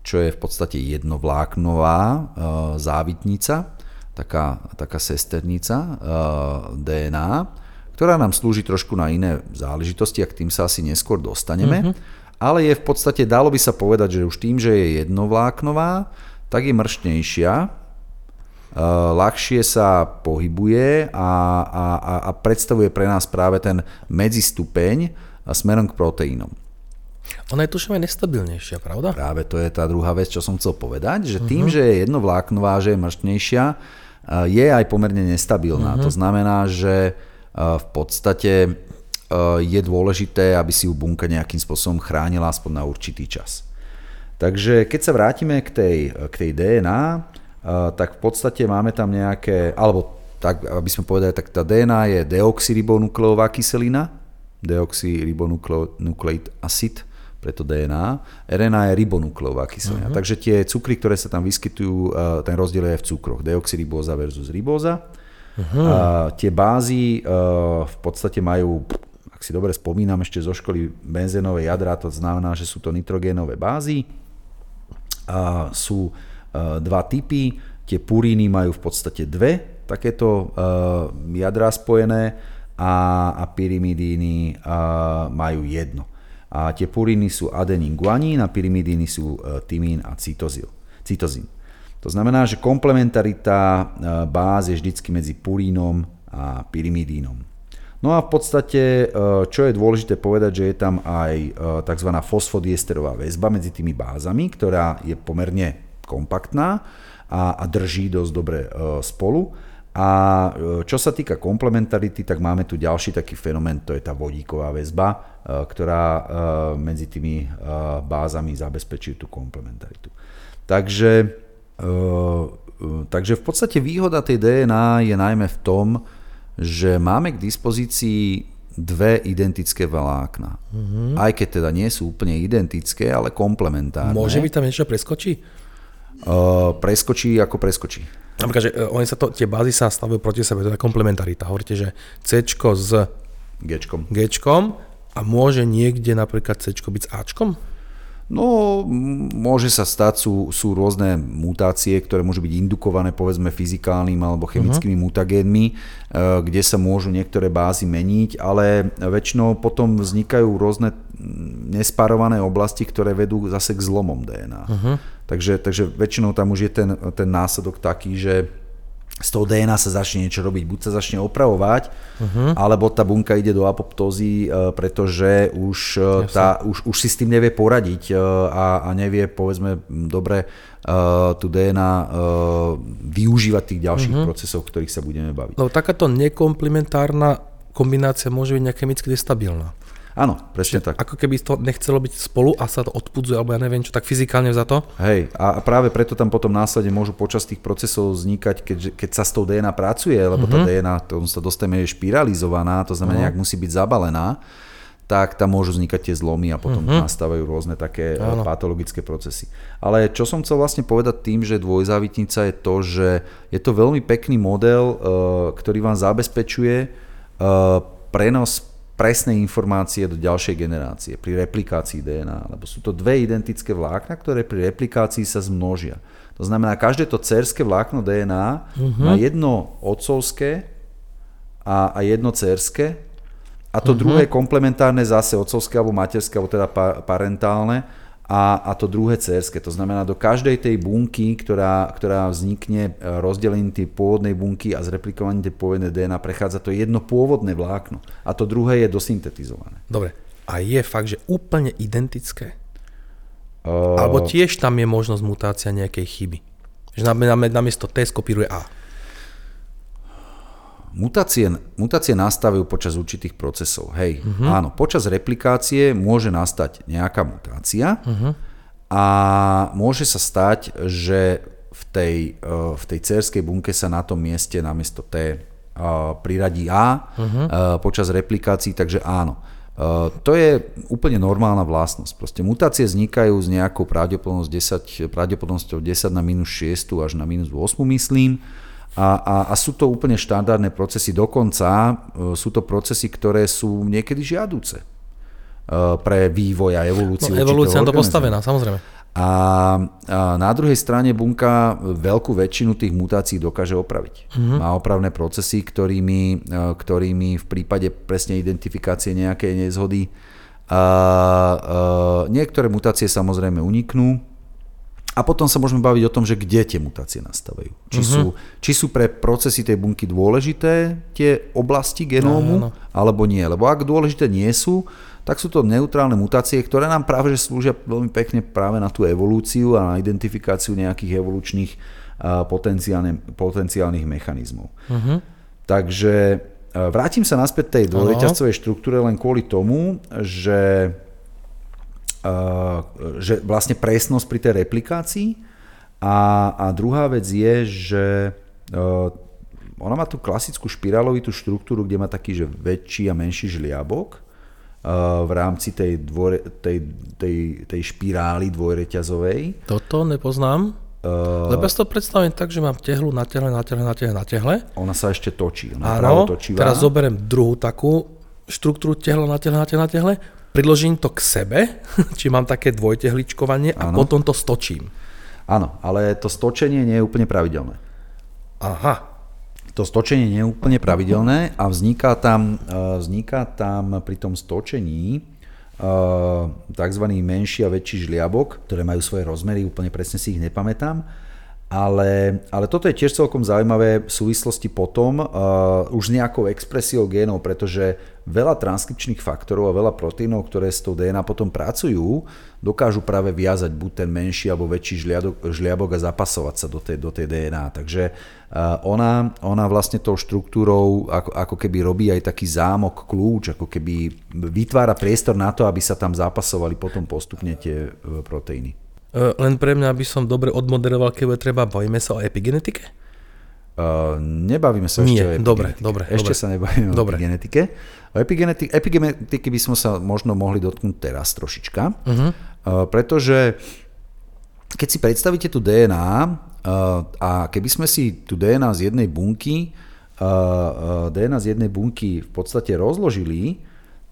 S3: čo je v podstate jednovláknová závitnica, taká, taká sesternica DNA, ktorá nám slúži trošku na iné záležitosti a k tým sa asi neskôr dostaneme. Mm-hmm. Ale je v podstate, dalo by sa povedať, že už tým, že je jednovláknová, tak je mrštnejšia, e, ľahšie sa pohybuje a, a, a predstavuje pre nás práve ten medzistupeň smerom k proteínom.
S2: Ona je tuším aj nestabilnejšia, pravda?
S3: Práve to je tá druhá vec, čo som chcel povedať, že tým, uh-huh. že je jednovláknová, že je mrštnejšia, je aj pomerne nestabilná. Uh-huh. To znamená, že v podstate je dôležité, aby si ju bunka nejakým spôsobom chránila aspoň na určitý čas. Takže keď sa vrátime k tej, k tej DNA, tak v podstate máme tam nejaké, alebo tak, aby sme povedali, tak tá DNA je deoxyribonukleová kyselina, deoxyribonukleid acid, preto DNA. RNA je ribonukleová kyselina. Uh-huh. Takže tie cukry, ktoré sa tam vyskytujú, eh, ten rozdiel je v cukroch. Deoxyribóza versus ribóza. A tie bázy uh, v podstate majú, ak si dobre spomínam ešte zo školy benzénové jadra, to znamená, že sú to nitrogénové bázy. A sú uh, dva typy. Tie puríny majú v podstate dve takéto uh, spojené a, a pyrimidíny uh, majú jedno. A tie puriny sú adenín, guanín a pyrimidíny sú e, tymín a cytozil, cytozín. To znamená, že komplementarita e, báz je vždycky medzi purínom a pyrimidínom. No a v podstate, e, čo je dôležité povedať, že je tam aj tzv. fosfodiesterová väzba medzi tými bázami, ktorá je pomerne kompaktná a, a drží dosť dobre spolu. A čo sa týka komplementarity, tak máme tu ďalší taký fenomén, to je tá vodíková väzba, ktorá medzi tými bázami zabezpečí tú komplementaritu. Takže, takže v podstate výhoda tej DNA je najmä v tom, že máme k dispozícii dve identické vlákna. Uh-huh. Aj keď teda nie sú úplne identické, ale komplementárne.
S2: Môže byť tam niečo preskočí?
S3: Uh, preskočí ako preskočí.
S2: Napríklad, že uh, oni sa to, tie bázy sa stavujú proti sebe, to je komplementarita. Hovoríte, že C s.
S3: Gčkom
S2: a môže niekde napríklad C byť s Ačkom?
S3: No, môže sa stať, sú, sú rôzne mutácie, ktoré môžu byť indukované povedzme fyzikálnym alebo chemickými uh-huh. mutagénmi, kde sa môžu niektoré bázy meniť, ale väčšinou potom vznikajú rôzne nespárované oblasti, ktoré vedú zase k zlomom DNA. Uh-huh. Takže, takže väčšinou tam už je ten, ten následok taký, že z toho DNA sa začne niečo robiť. Buď sa začne opravovať, uh-huh. alebo tá bunka ide do apoptózy, e, pretože už, e, tá, už, už si s tým nevie poradiť e, a, a nevie, povedzme, dobre tú DNA využívať tých ďalších uh-huh. procesov, ktorých sa budeme baviť.
S2: No takáto nekomplementárna kombinácia môže byť nejaké chemicky destabilná.
S3: Áno, presne
S2: Čiže
S3: tak.
S2: Ako keby to nechcelo byť spolu a sa to odpudzuje, alebo ja neviem čo, tak fyzikálne za to?
S3: Hej, a práve preto tam potom následne môžu počas tých procesov vznikať, keď, keď sa s tou DNA pracuje, lebo mm-hmm. tá mhm. DNA, to sa dostaneme, je špiralizovaná, to znamená, uh-huh. nejak musí byť zabalená, tak tam môžu vznikať tie zlomy a potom uh-huh. nastávajú rôzne také ano. patologické procesy. Ale čo som chcel vlastne povedať tým, že dvojzávitnica je to, že je to veľmi pekný model, ktorý vám zabezpečuje prenos presné informácie do ďalšej generácie pri replikácii DNA, lebo sú to dve identické vlákna, ktoré pri replikácii sa zmnožia. To znamená, každé to cerské vlákno DNA uh-huh. má jedno otcovské a, a jedno cerské a to uh-huh. druhé komplementárne zase otcovské alebo materské, alebo teda parentálne a, a to druhé cerské. To znamená, do každej tej bunky, ktorá, ktorá vznikne e, rozdelením tej pôvodnej bunky a zreplikovaním tej pôvodnej DNA, prechádza to jedno pôvodné vlákno a to druhé je dosyntetizované.
S2: Dobre. A je fakt, že úplne identické? Uh... Alebo tiež tam je možnosť mutácia nejakej chyby? Že namiesto T skopíruje A.
S3: Mutácie, mutácie nastavujú počas určitých procesov. Hej, uh-huh. áno, počas replikácie môže nastať nejaká mutácia uh-huh. a môže sa stať, že v tej, uh, v tej cerskej bunke sa na tom mieste namiesto T uh, priradí A uh-huh. uh, počas replikácií, takže áno. To je úplne normálna vlastnosť. Proste mutácie vznikajú s nejakou pravdepodobnosťou 10, pravdepodobnosťou 10 na minus 6 až na minus 8, myslím. A, a, a sú to úplne štandardné procesy, dokonca e, sú to procesy, ktoré sú niekedy žiaduce e, pre vývoj a evolúciu.
S2: No, evolúcia to postavená, samozrejme.
S3: A, a na druhej strane bunka veľkú väčšinu tých mutácií dokáže opraviť. Mm-hmm. Má opravné procesy, ktorými, e, ktorými v prípade presne identifikácie nejakej nezhody a, a, niektoré mutácie samozrejme uniknú, a potom sa môžeme baviť o tom, že kde tie mutácie nastávajú. Či, uh-huh. sú, či sú pre procesy tej bunky dôležité tie oblasti genómu, no, no. alebo nie. Lebo ak dôležité nie sú, tak sú to neutrálne mutácie, ktoré nám práve že slúžia veľmi pekne práve na tú evolúciu a na identifikáciu nejakých evolučných potenciálnych mechanizmov. Uh-huh. Takže vrátim sa naspäť tej dvojreťazcovej štruktúre len kvôli tomu, že že vlastne presnosť pri tej replikácii a, a druhá vec je, že ona má tú klasickú špirálovitú štruktúru, kde má taký, že väčší a menší žliabok v rámci tej, dvore, tej, tej, tej špirály dvojreťazovej.
S2: Toto nepoznám. Uh, Lebo si to predstavím tak, že mám tehlu na tehle, na tehle, na tehle, na tehle.
S3: Ona sa ešte točí. Ona
S2: Áno, teraz zoberiem druhú takú štruktúru tehla na tehle, na tehle, na tehle priložím to k sebe, *laughs* či mám také dvojtehličkovanie a ano. potom to stočím.
S3: Áno, ale to stočenie nie je úplne pravidelné.
S2: Aha.
S3: To stočenie nie je úplne pravidelné a vzniká tam, e, vzniká tam pri tom stočení e, tzv. menší a väčší žliabok, ktoré majú svoje rozmery, úplne presne si ich nepamätám ale, ale toto je tiež celkom zaujímavé v súvislosti potom uh, už nejakou expresiou génov, pretože veľa transkripčných faktorov a veľa proteínov, ktoré s tou DNA potom pracujú, dokážu práve viazať buď ten menší alebo väčší žliadok, žliabok a zapasovať sa do tej, do tej DNA. Takže uh, ona, ona vlastne tou štruktúrou ako, ako keby robí aj taký zámok, kľúč, ako keby vytvára priestor na to, aby sa tam zapasovali potom postupne tie uh, proteíny.
S2: E, len pre mňa, aby som dobre odmoderoval, keď treba, bojíme sa o epigenetike?
S3: Uh, nebavíme sa
S2: Nie,
S3: ešte o
S2: dobre,
S3: epigenetike.
S2: dobre,
S3: Ešte
S2: dobre.
S3: sa nebavíme
S2: Dobre.
S3: o epigenetike. O epigeneti- epigenetiky by sme sa možno mohli dotknúť teraz trošička, uh-huh. uh, pretože keď si predstavíte tú DNA uh, a keby sme si tú DNA z jednej bunky uh, uh, DNA z jednej bunky v podstate rozložili,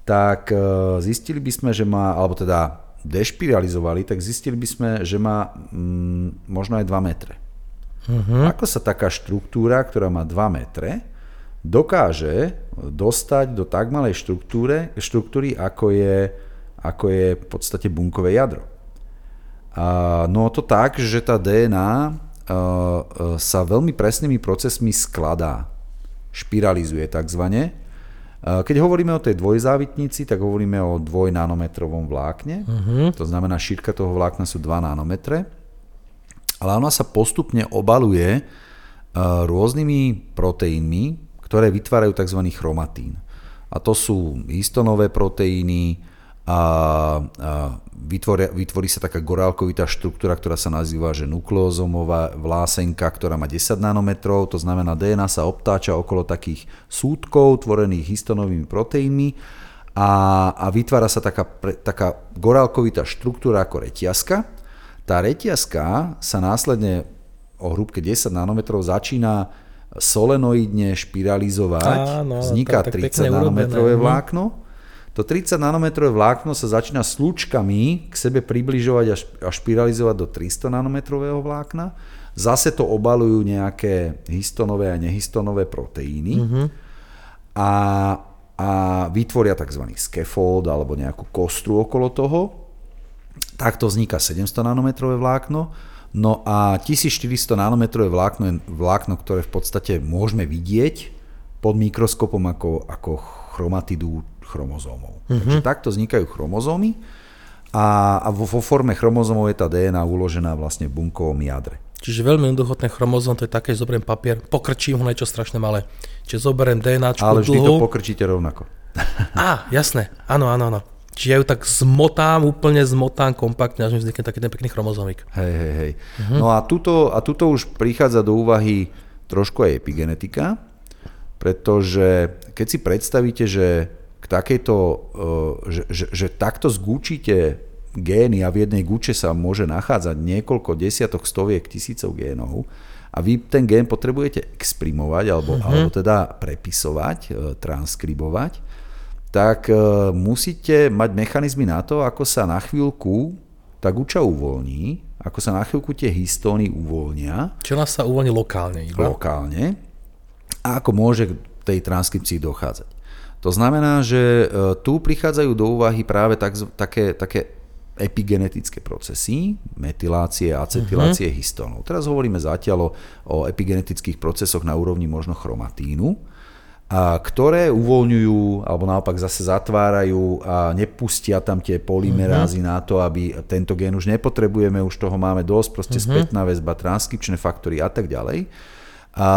S3: tak uh, zistili by sme, že má, alebo teda dešpiralizovali, tak zistili by sme, že má mm, možno aj 2 metre. Uh-huh. Ako sa taká štruktúra, ktorá má 2 metre, dokáže dostať do tak malej štruktúre, štruktúry, ako je, ako je v podstate bunkové jadro. A, no to tak, že tá DNA a, a, sa veľmi presnými procesmi skladá, špiralizuje takzvané. A Keď hovoríme o tej dvojzávitnici, tak hovoríme o dvojnanometrovom vlákne. Uh-huh. To znamená, šírka toho vlákna sú 2 nanometre. Ale ona sa postupne obaluje a, rôznymi proteínmi, ktoré vytvárajú tzv. chromatín. A to sú histonové proteíny, a, a vytvoria, vytvorí sa taká gorálkovitá štruktúra, ktorá sa nazýva že nukleozomová vlásenka, ktorá má 10 nanometrov, to znamená DNA sa obtáča okolo takých súdkov tvorených histonovými proteínmi a, a vytvára sa taká, pre, taká gorálkovitá štruktúra ako reťazka. Tá reťazka sa následne o hrúbke 10 nanometrov začína solenoidne špiralizovať,
S2: Áno,
S3: vzniká
S2: tak- tak
S3: 30
S2: pekne
S3: nanometrové
S2: urobené, mhm.
S3: vlákno. To 30 nanometrové vlákno sa začína s lúčkami k sebe približovať a šp- a špiralizovať do 300 nanometrového vlákna. Zase to obalujú nejaké histonové a nehistonové proteíny
S2: Mhm.
S3: a, a vytvoria tzv. scaffold alebo nejakú kostru okolo toho. Takto vzniká 700 nanometrové vlákno. No a 1400 nanometrové vlákno je vlákno, ktoré v podstate môžeme vidieť pod mikroskopom ako, ako chromatidu chromozómov. Uh-huh. Takže takto vznikajú chromozómy a, a vo, vo forme chromozómov je tá DNA uložená vlastne v bunkovom jadre.
S2: Čiže veľmi jednoducho ten chromozom, to je také, že zoberiem papier, pokrčím ho niečo strašne malé. Čiže zoberiem DNA
S3: Ale vždy to
S2: dlhú.
S3: pokrčíte rovnako. *laughs*
S2: Á, jasné, áno, áno, áno. Čiže ja ju tak zmotám, úplne zmotám kompaktne, až mi vznikne taký ten pekný chromozomik.
S3: Hej, hej, hej. Uh-huh. No a tuto, a tuto už prichádza do úvahy trošku aj epigenetika, pretože keď si predstavíte, že k takejto, eh, že, že, že takto zgúčite gény a v jednej guče sa môže nachádzať niekoľko desiatok, stoviek, tisícov génov a vy ten gén potrebujete exprimovať alebo, uh-huh. alebo teda prepisovať, eh, transkribovať, tak eh, musíte mať mechanizmy na to, ako sa na chvíľku tá guča uvoľní, ako sa na chvíľku tie históny uvoľnia
S2: Čo nás sa uvoľní lokálne iba.
S3: lokálne a ako môže k tej transkripcii dochádzať. To znamená, že e, tu prichádzajú do úvahy práve tak, také, také epigenetické procesy, metylácie, acetylácie uh-huh. histónov. Teraz hovoríme zatiaľ o, o epigenetických procesoch na úrovni možno chromatínu, a ktoré uvoľňujú alebo naopak zase zatvárajú a nepustia tam tie polymerázy uh-huh. na to, aby tento gen už nepotrebujeme, už toho máme dosť, proste uh-huh. spätná väzba, transkripčné faktory a tak ďalej. A,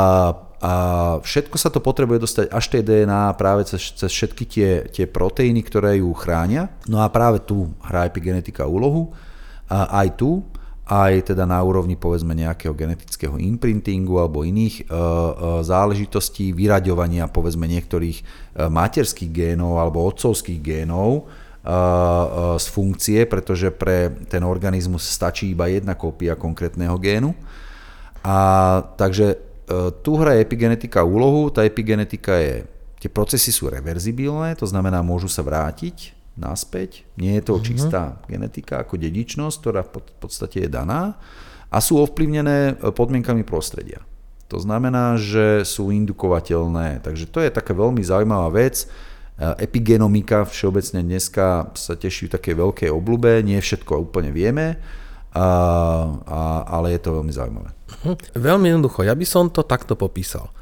S3: a všetko sa to potrebuje dostať až tej DNA práve cez, cez všetky tie, tie proteíny, ktoré ju chránia. No a práve tu hrá epigenetika úlohu. A aj tu, aj teda na úrovni povedzme nejakého genetického imprintingu alebo iných e, e, záležitostí, vyraďovania povedzme niektorých e, materských génov alebo otcovských génov z funkcie, pretože pre ten organizmus stačí iba jedna kópia konkrétneho génu. A takže tu hraje epigenetika úlohu, tá epigenetika je, tie procesy sú reverzibilné, to znamená môžu sa vrátiť naspäť, nie je to
S2: Mhm.
S3: čistá genetika ako dedičnosť, ktorá v pod- podstate je daná a sú ovplyvnené e, podmienkami prostredia. To znamená, že sú indukovateľné, takže to je taká veľmi zaujímavá vec. E, Epigenomika všeobecne dneska sa teší také veľké oblúbe, nie všetko úplne vieme, a, a, ale je to veľmi zaujímavé.
S2: Hm. Veľmi jednoducho, ja by som to takto popísal.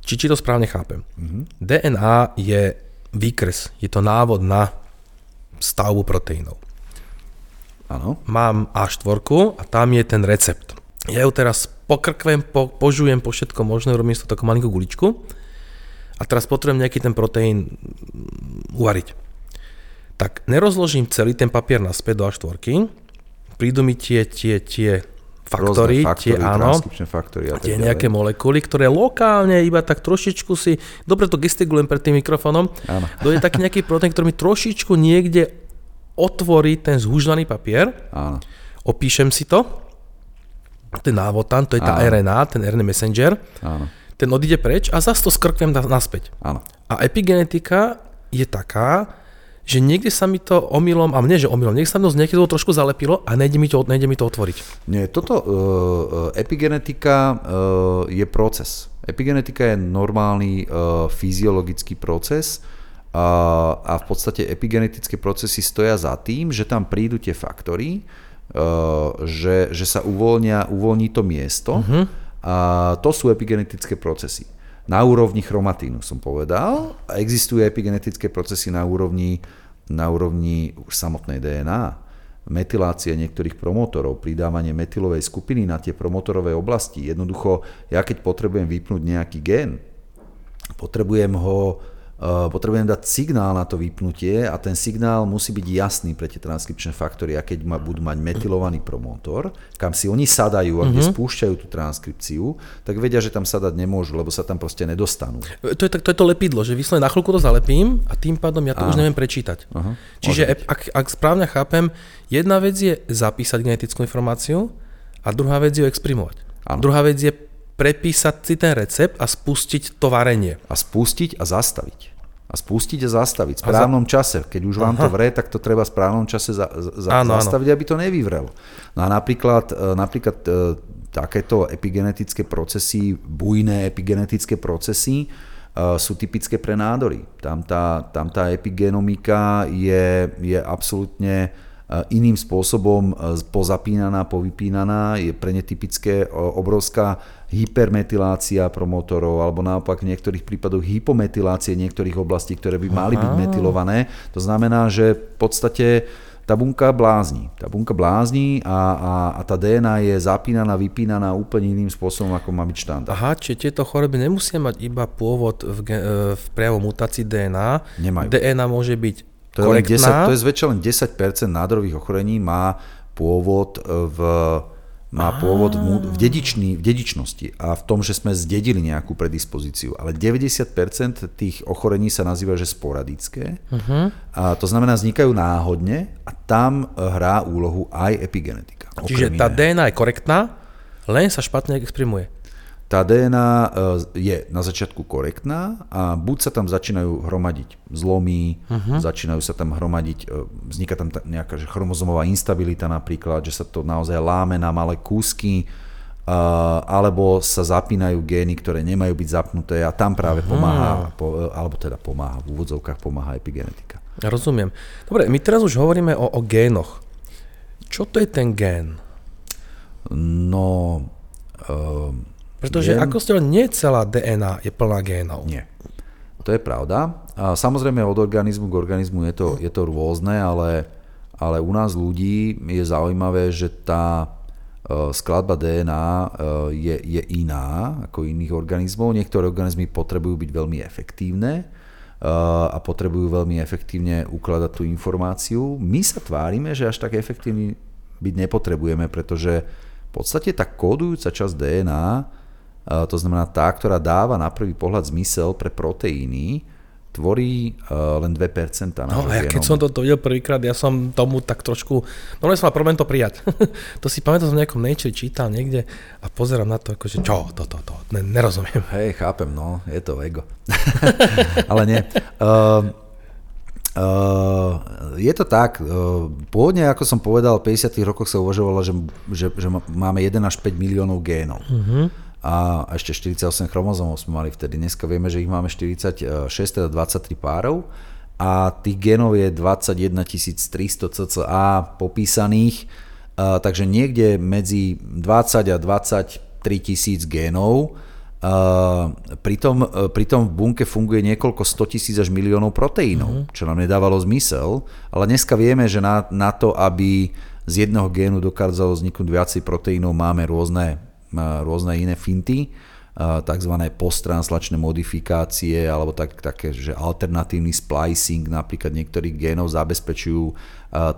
S2: Či, či to správne chápem. Uh-huh. DNA je výkres, je to návod na stavbu proteínov.
S3: Áno.
S2: Mám A4 a tam je ten recept. Ja ju teraz pokrkvem, po, požujem po všetko možné, robím si to takú malinkú guličku a teraz potrebujem nejaký ten proteín mm, uvariť. Tak nerozložím celý ten papier naspäť do A4, prídu mi tie, tie, tie faktory,
S3: faktory
S2: tie áno,
S3: faktory a
S2: tie
S3: ďalej.
S2: nejaké molekuly, ktoré lokálne iba tak trošičku si, dobre to gestikulujem pred tým mikrofónom,
S3: Áno.
S2: dojde taký nejaký proteín, ktorý mi trošičku niekde otvorí ten zhužnaný papier,
S3: Áno.
S2: opíšem si to, ten návod tam, to je tá
S3: Áno.
S2: RNA, ten RNA messenger,
S3: Áno.
S2: ten odíde preč a zase to skrkvem na- naspäť.
S3: Áno.
S2: A epigenetika je taká, že niekde sa mi to omylom, a mne, že omylom, niekde sa mi to dôvodu trošku zalepilo a nejde mi to, nejde mi to otvoriť.
S3: Nie, toto uh, epigenetika uh, je proces. Epigenetika je normálny uh, fyziologický proces a, v podstate epigenetické procesy stoja za tým, že tam prídu tie faktory, že, že sa uvoľnia, uvoľní to miesto uh-huh. a to sú epigenetické procesy. Na úrovni chromatínu som povedal, a existujú epigenetické procesy na úrovni, na úrovni už samotnej DNA metylácia niektorých promotorov, pridávanie metylovej skupiny na tie promotorové oblasti. Jednoducho, ja keď potrebujem vypnúť nejaký gen, potrebujem ho potrebujem dať signál na to vypnutie a ten signál musí byť jasný pre tie transkripčné faktory. A keď ma, budú mať metylovaný promotor, kam si oni sadajú a kde spúšťajú tú transkripciu, tak vedia, že tam sadať nemôžu, lebo sa tam proste nedostanú.
S2: To je, tak- to je to lepidlo, že vyslovene na chvíľku to zalepím a tým pádom ja to už neviem prečítať.
S3: Aha,
S2: Čiže ak, ak správne chápem, jedna vec je zapísať genetickú informáciu a druhá vec je ju exprimovať.
S3: Áno.
S2: Druhá vec je prepísať si ten recept a spustiť to varenie.
S3: A spustiť a zastaviť. A spustiť a zastaviť v správnom čase. Keď už vám to vre, tak to treba v správnom čase za, za,
S2: Áno, áno.
S3: zastaviť, aby to nevyvrelo. No a napríklad, e, napríklad e, takéto epigenetické procesy, bujné epigenetické procesy, e, sú typické pre nádory. Tam tá, tam tá epigenomika je, je absolútne iným spôsobom e, pozapínaná, povypínaná, je pre ne typické e, obrovská hypermetylácia promotorov alebo naopak v niektorých prípadoch hypometylácie niektorých oblastí, ktoré by mali byť metylované. To znamená, že v podstate tá bunka blázni. Tá bunka blázni a, a, a tá DNA je zapínaná, vypínaná úplne iným spôsobom, ako má byť štandard.
S2: Aha, čiže tieto choroby nemusia mať iba pôvod v, v prejavu mutácii DNA.
S3: Nemajú.
S2: DNA môže byť
S3: To je, len
S2: korektná.
S3: 10, to je zväčša len 10% nádorových ochorení má pôvod v má pôvod v, dedičný, v dedičnosti a v tom, že sme zdedili nejakú predispozíciu. Ale 90% tých ochorení sa nazýva, že sporadické. Uh-huh. A to znamená, vznikajú náhodne a tam e, hrá úlohu aj epigenetika.
S2: Čiže tá. DNA je korektná, len sa špatne exprimuje.
S3: Tá DNA e, je na začiatku korektná a buď sa tam začínajú hromadiť zlomy, uh-huh. začínajú sa tam hromadiť, e, vzniká tam ta- nejaká že chromozomová instabilita napríklad, že sa to naozaj láme na malé kúsky, e, alebo sa zapínajú gény, ktoré nemajú byť zapnuté a tam práve pomáha, po, alebo teda pomáha, v úvodzovkách pomáha epigenetika.
S2: Rozumiem. Dobre, my teraz už hovoríme o, o génoch. Čo to je ten gén?
S3: No, e,
S2: Pretože
S3: Gén?
S2: ako ste nie celá DNA je plná génov.
S3: Nie. To je pravda. A samozrejme od organizmu k organizmu je to, je to rôzne, ale, ale u nás ľudí je zaujímavé, že tá e, skladba DNA e, je, je iná ako iných organizmov. Niektoré organizmy potrebujú byť veľmi efektívne e, a potrebujú veľmi efektívne ukladať tú informáciu. My sa tvárime, že až tak efektívni byť nepotrebujeme, pretože v podstate tá kódujúca časť DNA to znamená tá, ktorá dáva na prvý pohľad zmysel pre proteíny, tvorí uh, len 2%
S2: No
S3: nášho
S2: a ja keď som toto videl prvýkrát, ja som tomu tak trošku... No som mal problém to prijať. *laughs* to si pamätám, som v nejakom Nature čítal niekde a pozerám na to, akože čo, to, to, to, ne, nerozumiem.
S3: Hej, chápem, no, je to ego. *laughs* Ale nie. Uh, Uh, je to tak, uh, pôvodne, ako som povedal, v 50. rokoch sa uvažovalo, že, že, že máme 1 až 5 miliónov génov. Uh-huh. A ešte 48 chromozomov sme mali vtedy. Dneska vieme, že ich máme 46, teda 23 párov. A tých génov je 21 300 cca popísaných. Takže niekde medzi 20 a 23 tisíc génov Uh, pritom, pritom v bunke funguje niekoľko 100 tisíc až miliónov proteínov, uh-huh. čo nám nedávalo zmysel, ale dneska vieme, že na, na to, aby z jedného génu dokázalo vzniknúť viacej proteínov, máme rôzne, rôzne iné finty tzv. posttranslačné modifikácie alebo tak, také, že alternatívny splicing napríklad niektorých génov zabezpečujú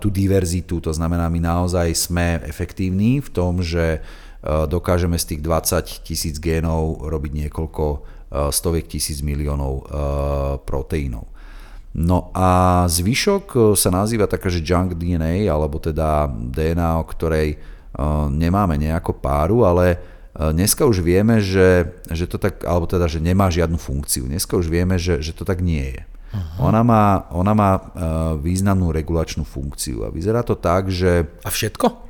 S3: tú diverzitu, to znamená, my naozaj sme efektívni v tom, že dokážeme z tých 20 tisíc génov robiť niekoľko stoviek tisíc miliónov proteínov. No a zvyšok sa nazýva taká, že junk DNA, alebo teda DNA, o ktorej nemáme nejakú páru, ale dneska už vieme, že, že to tak, alebo teda, že nemá žiadnu funkciu. Dneska už vieme, že, že to tak nie je. Ona má, ona má významnú regulačnú funkciu a vyzerá to tak, že...
S2: A všetko?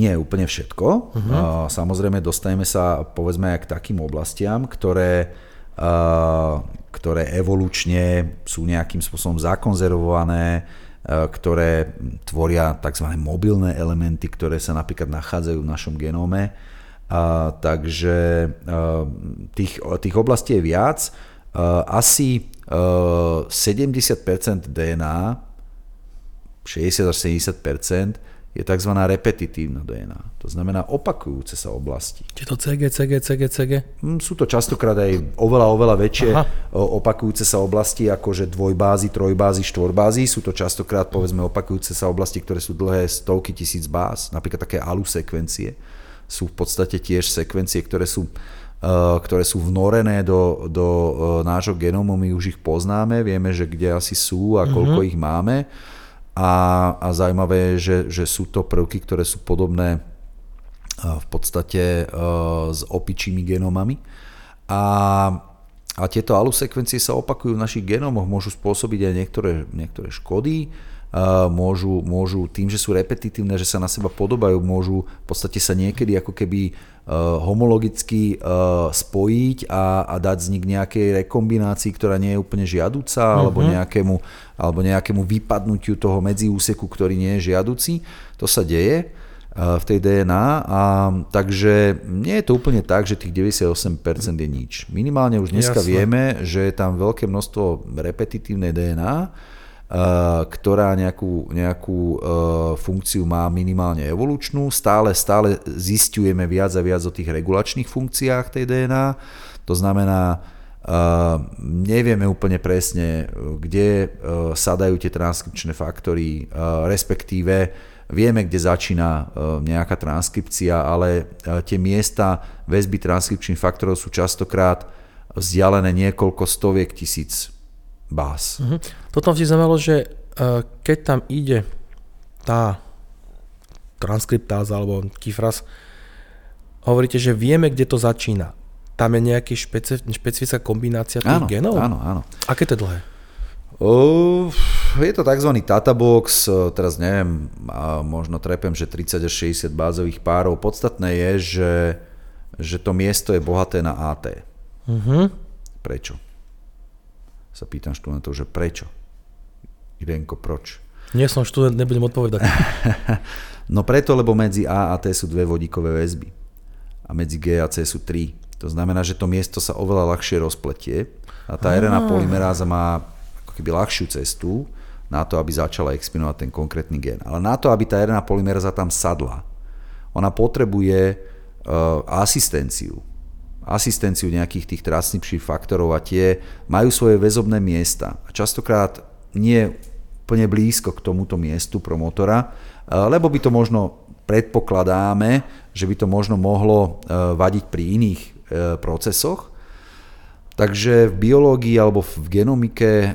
S3: Nie úplne všetko. Uh-huh. Samozrejme dostaneme sa povedzme aj k takým oblastiam, ktoré, ktoré evolučne sú nejakým spôsobom zakonzervované, ktoré tvoria tzv. mobilné elementy, ktoré sa napríklad nachádzajú v našom genóme. A, takže a, tých, tých oblastí je viac. Asi a, 70% DNA, 60 až 70% je tzv. repetitívna DNA. To znamená opakujúce sa oblasti.
S2: Čiže to CG, CG, CG, CG?
S3: Hm, sú to častokrát aj oveľa, oveľa väčšie Aha. opakujúce sa oblasti, ako že dvojbázy, trojbázy, štvorbázy. Sú to častokrát, povedzme, opakujúce sa oblasti, ktoré sú dlhé stovky tisíc báz. Napríklad také ALU sekvencie sú v podstate tiež sekvencie, ktoré sú uh, ktoré sú vnorené do, do uh, nášho genómu, my už ich poznáme, vieme, že kde asi sú a koľko mm-hmm. ich máme. A, a zaujímavé je, že, že sú to prvky, ktoré sú podobné uh, v podstate s opičími genómami. A, a tieto alu sekvencie sa opakujú v našich genómoch, môžu spôsobiť aj niektoré, niektoré škody, môžu, môžu tým, že sú repetitívne, že sa na seba podobajú, môžu v podstate sa niekedy ako keby homologicky spojiť a, a dať vznik nejakej rekombinácii, ktorá nie je úplne žiaduca, uh-huh. alebo, nejakému, alebo nejakému vypadnutiu toho medziúseku, ktorý nie je žiaduci. To sa deje v tej DNA a takže nie je to úplne tak, že tých 98% je nič. Minimálne už dneska Jasne. vieme, že je tam veľké množstvo repetitívnej DNA, ktorá nejakú, nejakú eh, funkciu má minimálne evolučnú. Stále, stále zistujeme viac a viac o tých regulačných funkciách tej DNA. To znamená, eh, nevieme úplne presne, kde sadajú tie transkripčné faktory, respektíve vieme, kde začína nejaká transkripcia, ale tie miesta väzby transkripčných faktorov sú častokrát vzdialené niekoľko stoviek tisíc bás.
S2: Toto vždy znamenalo, že uh, keď tam ide tá transkriptáza alebo kifras, hovoríte, že vieme, kde to začína. Tam je špeci- špecifická kombinácia tých
S3: áno,
S2: genov?
S3: Áno, áno.
S2: Aké to je dlhé?
S3: Uh, je to tzv. databox, teraz neviem, možno trepem, že 30 až 60 bázových párov. Podstatné je, že, že to miesto je bohaté na AT. Uh-huh. Prečo? sa pýtam študentov, že prečo? Irenko, proč?
S2: Nie som študent, nebudem odpovedať. *laughs*
S3: no preto, lebo medzi A a T sú dve vodíkové väzby a medzi G a C sú tri. To znamená, že to miesto sa oveľa ľahšie rozpletie a tá RNA polymeráza má ako keby ľahšiu cestu na to, aby začala expinovať ten konkrétny gen. Ale na to, aby tá RNA polymeráza tam sadla, ona potrebuje uh, asistenciu asistenciu nejakých tých transkripčných faktorov a tie majú svoje väzobné miesta. A častokrát nie úplne blízko k tomuto miestu promotora, lebo by to možno predpokladáme, že by to možno mohlo e, vadiť pri iných e, procesoch. Takže v biológii alebo v genomike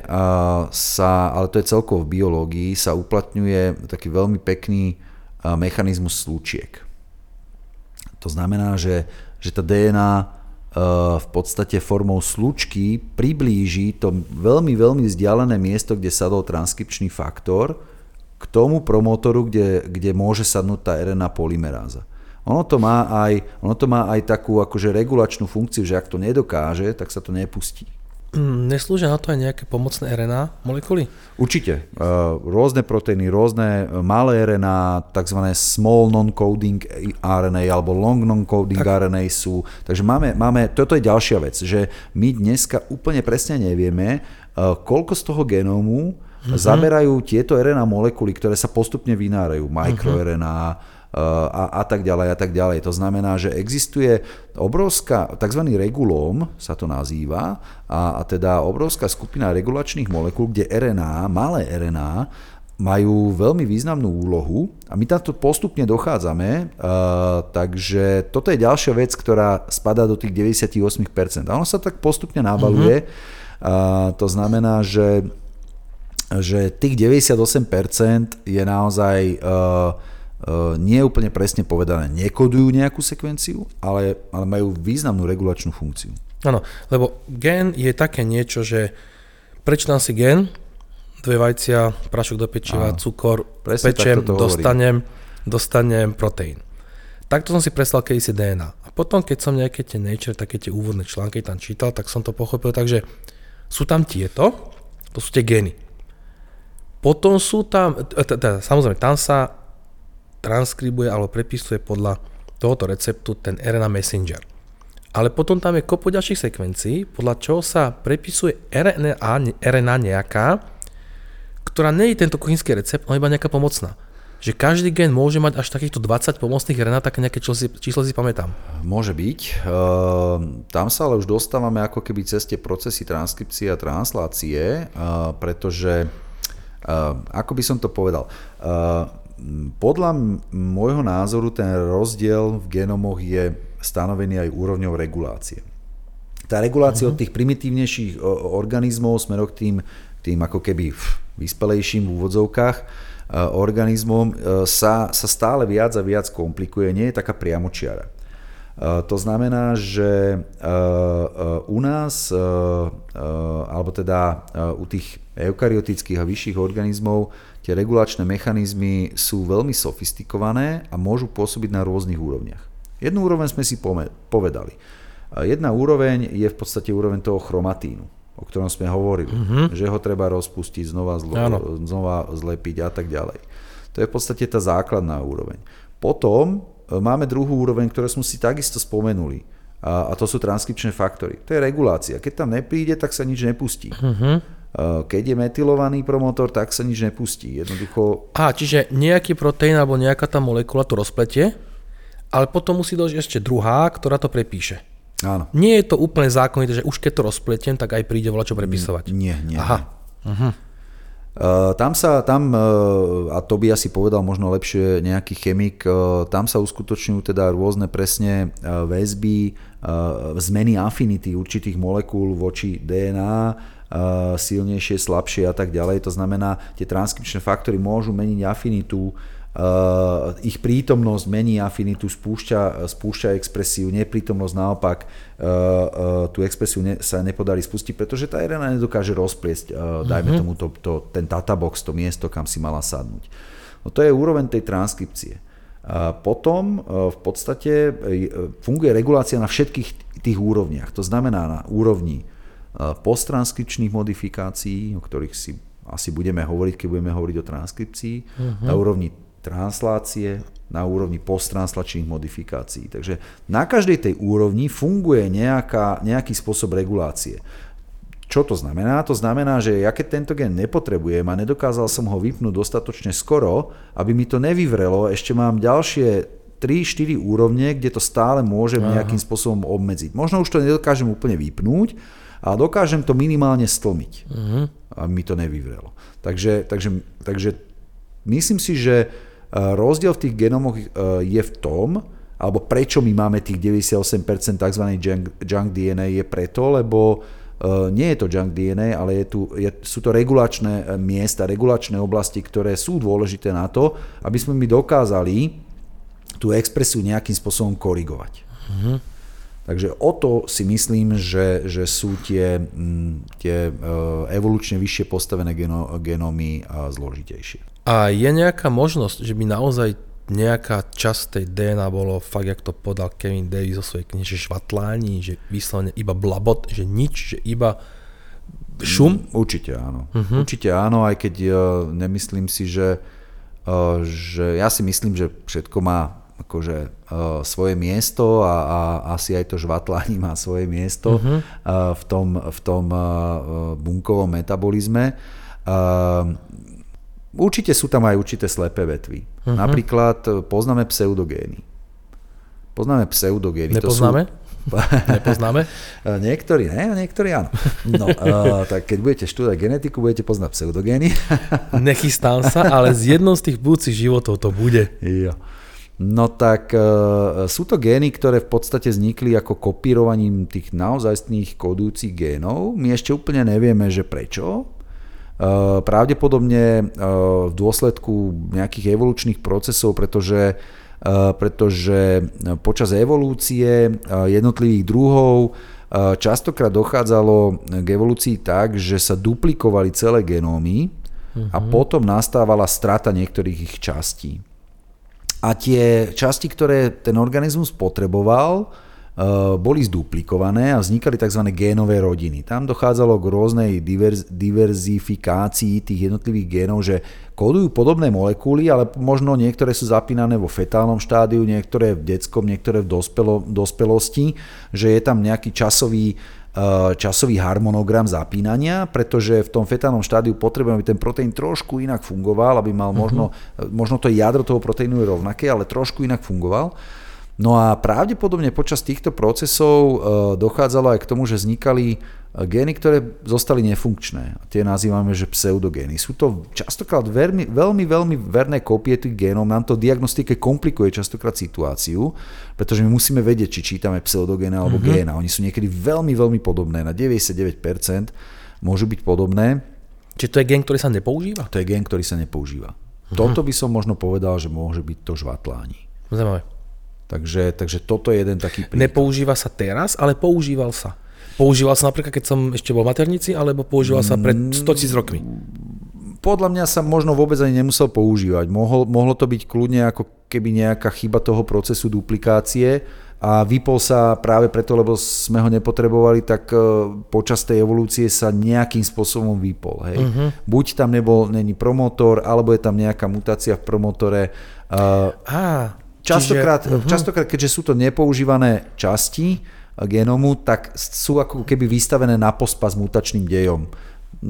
S3: sa, ale to je celkovo v biológii, sa uplatňuje taký veľmi pekný mechanizmus slučiek. To znamená, že, že tá DNA v podstate formou slučky priblíži to veľmi, veľmi vzdialené miesto, kde sadol transkripčný faktor k tomu promotoru, kde, kde môže sadnúť tá RNA polymeráza. Ono to má aj, ono to má aj takú akože regulačnú funkciu, že ak to nedokáže, tak sa to nepustí.
S2: Mm, neslúžia na to aj nejaké pomocné RNA molekuly?
S3: Určite. E, rôzne proteíny, rôzne e, malé RNA, tzv. small non-coding RNA alebo long non-coding tak. RNA sú. Takže máme, máme, toto je ďalšia vec, že my dneska úplne presne nevieme, e, koľko z toho genómu mm-hmm. zaberajú tieto RNA molekuly, ktoré sa postupne vynárajú. MicroRNA, a, a tak ďalej a tak ďalej. To znamená, že existuje obrovská, tzv. regulóm sa to nazýva, a, a teda obrovská skupina regulačných molekúl, kde RNA, malé RNA, majú veľmi významnú úlohu a my tam to postupne dochádzame, uh, takže toto je ďalšia vec, ktorá spadá do tých 98%. A ono sa tak postupne nabaluje, uh-huh. uh, to znamená, že, že tých 98% je naozaj uh, uh, nie úplne presne povedané, nekodujú nejakú sekvenciu, ale, ale majú významnú regulačnú funkciu.
S2: Áno, lebo gen je také niečo, že prečítam si gen, dve vajcia, prašok do pečiva, Áno. cukor, Presne pečem, dostanem, dostanem proteín. Takto som si predstavil keď si DNA. A potom, keď som nejaké tie Nature, také tie úvodné články tam čítal, tak som to pochopil, takže sú tam tieto, to sú tie gény. Potom sú tam, samozrejme, tam sa transkribuje alebo prepisuje podľa tohoto receptu ten RNA messenger. Ale potom tam je kopu ďalších sekvencií, podľa čoho sa prepisuje RNA, RNA nejaká, ktorá nie je tento kuchynský recept, ale iba nejaká pomocná. Že každý gen môže mať až takýchto 20 pomocných RNA, také nejaké číslo si, číslo si pamätám.
S3: Môže byť. Uh, tam sa ale už dostávame ako keby cez tie procesy transkripcie a translácie, uh, pretože, ako by som to povedal, uh, podľa môjho názoru ten rozdiel v genomoch je stanovený aj úrovňou regulácie. Tá regulácia uh-huh. od tých primitívnejších organizmov smerom k tým, tým ako keby vyspelejším v úvodzovkách e, organizmom sa, sa stále viac a viac komplikuje, nie je taká priamočiara. E, to znamená, že u nás, alebo teda u tých eukaryotických a vyšších organizmov, tie regulačné mechanizmy sú veľmi sofistikované a môžu pôsobiť na rôznych úrovniach. Jednu úroveň sme si povedali. Jedna úroveň je v podstate úroveň toho chromatínu o ktorom sme hovorili, uh-huh. že ho treba rozpustiť, znova, zlo, znova zlepiť a tak ďalej. To je v podstate tá základná úroveň. Potom máme druhú úroveň, ktorú sme si takisto spomenuli. A, a to sú transkripčné faktory. To je regulácia. Keď tam nepríde, tak sa nič nepustí. Uh-huh. Keď je metylovaný promotor, tak sa nič nepustí. Jednoducho...
S2: A, čiže nejaký proteín alebo nejaká tá molekula to rozpletie, ale potom musí dojsť ešte druhá, ktorá to prepíše.
S3: Áno.
S2: Nie je to úplne zákonité, že už keď to rozpletiem, tak aj príde čo prepisovať.
S3: Nie, nie.
S2: Aha.
S3: Uh-huh. Uh, tam sa, tam, uh, a to by asi povedal možno lepšie nejaký chemik, uh, tam sa uskutočňujú teda rôzne presne väzby, zmeny afinity určitých molekúl voči DNA, silnejšie, slabšie a tak ďalej. To znamená, tie transkripčné faktory môžu meniť afinitu Uh, ich prítomnosť mení afinitu, spúšťa, spúšťa expresiu, neprítomnosť naopak uh, uh, tú expresiu ne, sa nepodarí spustiť, pretože tá RNA nedokáže rozpliesť, dajme uh-huh. tomu to, to, ten databox, to miesto, kam si mala sadnúť. No to je úroveň tej transkripcie. Potom v podstate funguje regulácia na všetkých tých úrovniach. To znamená na úrovni posttranskripčných modifikácií, o ktorých si asi budeme hovoriť, keď budeme hovoriť o transkripcii, uh-huh. na úrovni translácie na úrovni posttranslačných modifikácií. Takže na každej tej úrovni funguje nejaká, nejaký spôsob regulácie. Čo to znamená? To znamená, že ja keď tento gen nepotrebujem a nedokázal som ho vypnúť dostatočne skoro, aby mi to nevyvrelo, ešte mám ďalšie 3-4 úrovne, kde to stále môžem nejakým spôsobom obmedziť. Možno už to nedokážem úplne vypnúť, ale dokážem to minimálne stlmiť, uh-huh. aby mi to nevyvrelo. Takže, takže, takže myslím si, že Rozdiel v tých genomoch e, je v tom, alebo prečo my máme tých 98% tzv. Junk, junk DNA je preto, lebo e, nie je to junk DNA, ale je tu, je, sú to regulačné miesta, regulačné oblasti, ktoré sú dôležité na to, aby sme my dokázali tú expresiu nejakým spôsobom korigovať. Mm-hmm. Takže o to si myslím, že, že sú tie, m, tie evolučne vyššie postavené geno, genómy zložitejšie.
S2: A je nejaká možnosť, že by naozaj nejaká časť tej DNA bolo fakt, jak to podal Kevin Davis zo svojej knihy, že švatlání, že vyslovene iba blabot, že nič, že iba šum?
S3: Mm, určite áno. Uh-huh. Určite áno, aj keď uh, nemyslím si, že, uh, že ja si myslím, že všetko má akože uh, svoje miesto a, a asi aj to žvatlání má svoje miesto uh-huh. uh, v tom, v tom uh, bunkovom metabolizme. Uh, určite sú tam aj určité slepé vetvy. Uh-huh. Napríklad e, poznáme pseudogény. Poznáme pseudogény.
S2: Nepoznáme? To sú, Nepoznáme? *laughs*
S3: niektorí ne, niektorí áno. No, uh, *laughs* tak keď budete študovať genetiku, budete poznať pseudogény. *laughs*
S2: Nechystám sa, ale z jednou z tých budúcich životov to bude.
S3: Jo. No tak uh, sú to gény, ktoré v podstate vznikli ako kopírovaním tých naozajstných kodujúcich génov. My ešte úplne nevieme, že prečo. Uh, pravdepodobne uh, v dôsledku nejakých evolučných procesov, pretože Eh, pretože počas evolúcie eh, jednotlivých druhov eh, častokrát dochádzalo k evolúcii tak, že sa duplikovali celé genómy a mhm. potom nastávala strata niektorých ich častí. A tie časti, ktoré ten organizmus potreboval, Eh, boli zduplikované a vznikali tzv. génové rodiny. Tam dochádzalo k rôznej diverz, diverzifikácii tých jednotlivých génov, že kódujú podobné molekuly, ale možno niektoré sú zapínané vo fetálnom štádiu, niektoré v detskom, niektoré v dospelo, dospelosti, že je tam nejaký časový eh, časový harmonogram zapínania, pretože v tom fetálnom štádiu potrebujeme, aby ten proteín trošku inak fungoval, aby mal možno, uh-huh. možno to jadro toho proteínu je rovnaké, ale trošku inak fungoval. No a pravdepodobne počas týchto procesov e, dochádzalo aj k tomu, že vznikali e, gény, ktoré zostali nefunkčné. Tie nazývame, že pseudogény. Sú to častokrát veľmi, veľmi, veľmi verné kopie tých génov. Nám to diagnostike komplikuje častokrát situáciu, pretože my musíme vedieť, či čítame pseudogény alebo mm-hmm. géna. Oni sú niekedy veľmi, veľmi podobné. Na 99% môžu byť podobné.
S2: Čiže to je gen, ktorý sa nepoužíva?
S3: To je gen, ktorý sa nepoužíva. Mm-hmm. Toto by som možno povedal, že môže byť to žvatlání.
S2: Zaujímavé.
S3: Takže, takže toto je jeden taký príklad.
S2: Nepoužíva sa teraz, ale používal sa. Používal sa napríklad, keď som ešte bol v maternici, alebo používal sa pred 100 000 rokmi?
S3: Podľa mňa sa možno vôbec ani nemusel používať. Mohol, mohlo to byť kľudne ako keby nejaká chyba toho procesu duplikácie a vypol sa práve preto, lebo sme ho nepotrebovali, tak e, počas tej evolúcie sa nejakým spôsobom vypol. Hej. Uh-huh. Buď tam nebol, není promotor, alebo je tam nejaká mutácia v promotore. Uh,
S2: ah,
S3: Častokrát, Čiže, uh-huh. častokrát, keďže sú to nepoužívané časti genomu, tak sú ako keby vystavené na pospa s mutačným dejom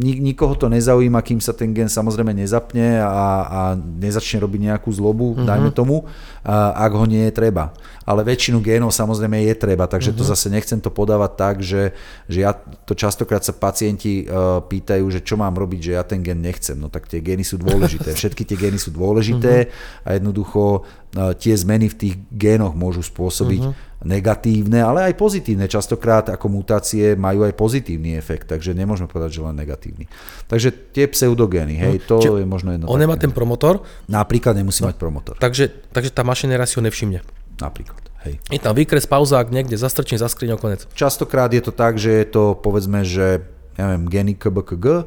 S3: nikoho to nezaujíma, kým sa ten gen samozrejme nezapne a, a nezačne robiť nejakú zlobu, uh-huh. dajme tomu, a, ak ho nie je treba. Ale väčšinu génov samozrejme je treba, takže uh-huh. to mhm. zase nechcem to podávať tak, že, že ja to častokrát sa pacienti uh, pýtajú, že čo mám robiť, že ja ten gen nechcem. No tak tie gény sú dôležité. *laughs* Všetky tie gény sú dôležité uh-huh. a jednoducho uh, tie zmeny v tých génoch môžu spôsobiť uh-huh negatívne, ale aj pozitívne. Častokrát ako mutácie majú aj pozitívny efekt, takže nemôžeme povedať, že len negatívny. Takže tie pseudogény, hej, to Čiže je možno jedno.
S2: On nemá ten promotor?
S3: Napríklad nemusí no, mať promotor.
S2: Takže, takže tá mašinéria si ho nevšimne.
S3: Napríklad. Hej.
S2: Je tam výkres, pauzák, niekde zastrčím za skriňou, konec.
S3: Častokrát je to tak, že je to povedzme, že ja neviem, geny KBKG, uh,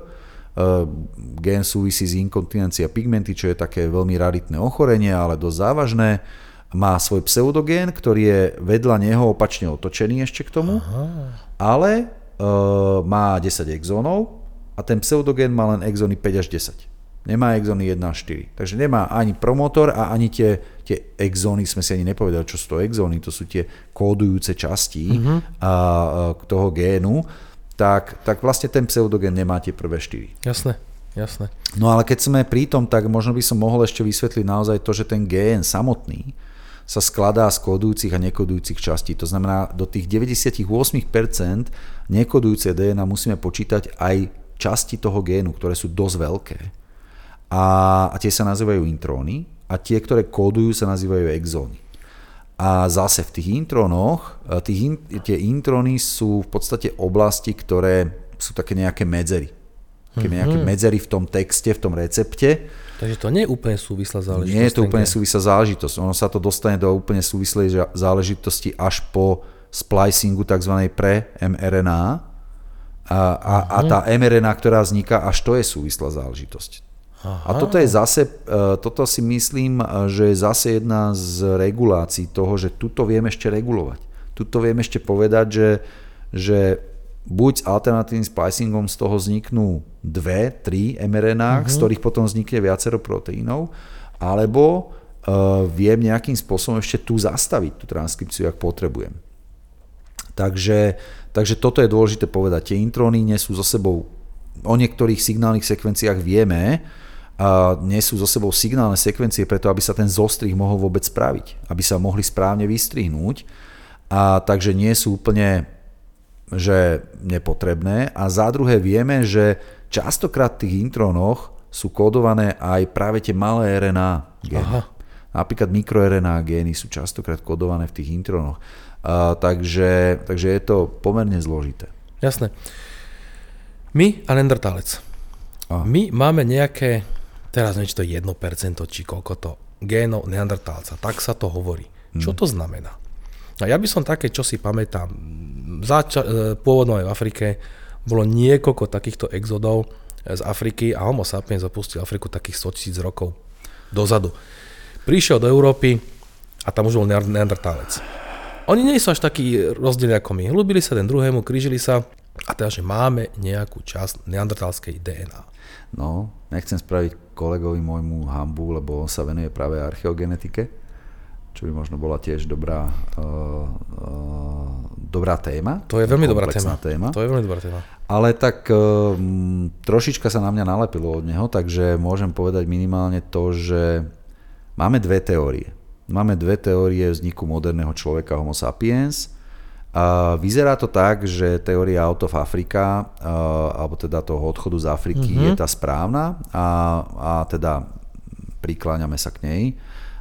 S3: gen súvisí s inkontinencia pigmenty, čo je také veľmi raritné ochorenie, ale dosť závažné má svoj pseudogén, ktorý je vedľa neho opačne otočený ešte k tomu, Aha. ale e, má 10 exónov a ten pseudogén má len exóny 5 až 10. Nemá exóny 1 až 4. Takže nemá ani promotor a ani tie, tie exóny, sme si ani nepovedali, čo sú to exóny, to sú tie kódujúce časti uh-huh. a, a, toho génu, tak, tak vlastne ten pseudogén nemá tie prvé 4.
S2: Jasné. Jasné.
S3: No ale keď sme pri tom, tak možno by som mohol ešte vysvetliť naozaj to, že ten gén samotný sa skladá z kodujúcich a nekodujúcich častí. To znamená, do tých 98% nekodujúce DNA musíme počítať aj časti toho génu, ktoré sú dosť veľké. A, a tie sa nazývajú intróny a tie, ktoré kódujú, sa nazývajú exóny. A zase v tých intrónoch, e, tých in, tie intróny sú v podstate oblasti, ktoré sú také nejaké medzery. Také nejaké mhm. medzery v tom texte, v tom recepte,
S2: Takže to nie je úplne súvislá záležitosť.
S3: Nie je to úplne súvislá záležitosť. Ono sa to dostane do úplne súvislej záležitosti až po splicingu tzv. pre mRNA. A, a, a tá mRNA, ktorá vzniká, až to je súvislá záležitosť. Aha. A toto je zase, e, toto si myslím, že je zase jedna z regulácií toho, že tuto vieme ešte regulovať. Tuto vieme ešte povedať, že, že buď s alternatívnym splicingom z toho vzniknú dve, tri mRNA, uh-huh. z mhm. ktorých potom vznikne viacero proteínov, alebo uh, viem nejakým spôsobom ešte tu zastaviť tú transkripciu, ak potrebujem. Takže, takže toto je dôležité povedať. Tie intróny nie sú so sebou, o niektorých signálnych sekvenciách vieme, a nesú so sebou signálne sekvencie preto, aby sa ten zostrih mohol vôbec spraviť, aby sa mohli správne vystrihnúť. A takže nie sú úplne že nepotrebné. A za druhé vieme, že častokrát v tých intrónoch sú kódované aj práve tie malé RNA gény. Aha. Napríklad mikroRNA gény sú častokrát kódované v tých intrónoch. A, takže, takže je to pomerne zložité.
S2: Jasné. My a Neandertalec. My máme nejaké teraz neviem, či to je 1%, či koľko to génov neandertálca, tak sa to hovorí. Hmm. Čo to znamená? A ja by som také, čo si pamätám, zača- e, pôvodno aj v Afrike bolo niekoľko takýchto exodov z Afriky a Homo sapiens zapustil Afriku takých 100 tisíc rokov dozadu. Prišiel do Európy a tam už bol neandertálec. Oni nie sú až takí rozdielni ako my. Hlubili sa ten druhému, krížili sa a teda, že máme nejakú časť neandertálskej DNA.
S3: No, nechcem spraviť kolegovi môjmu hambu, lebo on sa venuje práve archeogenetike, čo by možno bola tiež dobrá, uh, uh, dobrá téma.
S2: To je veľmi dobrá téma. téma. To je veľmi dobrá téma.
S3: Ale tak uh, trošička sa na mňa nalepilo od neho, takže môžem povedať minimálne to, že máme dve teórie. Máme dve teórie vzniku moderného človeka Homo sapiens – Vyzerá to tak, že teória out of Africa, alebo teda toho odchodu z Afriky mm-hmm. je tá správna a, a teda prikláňame sa k nej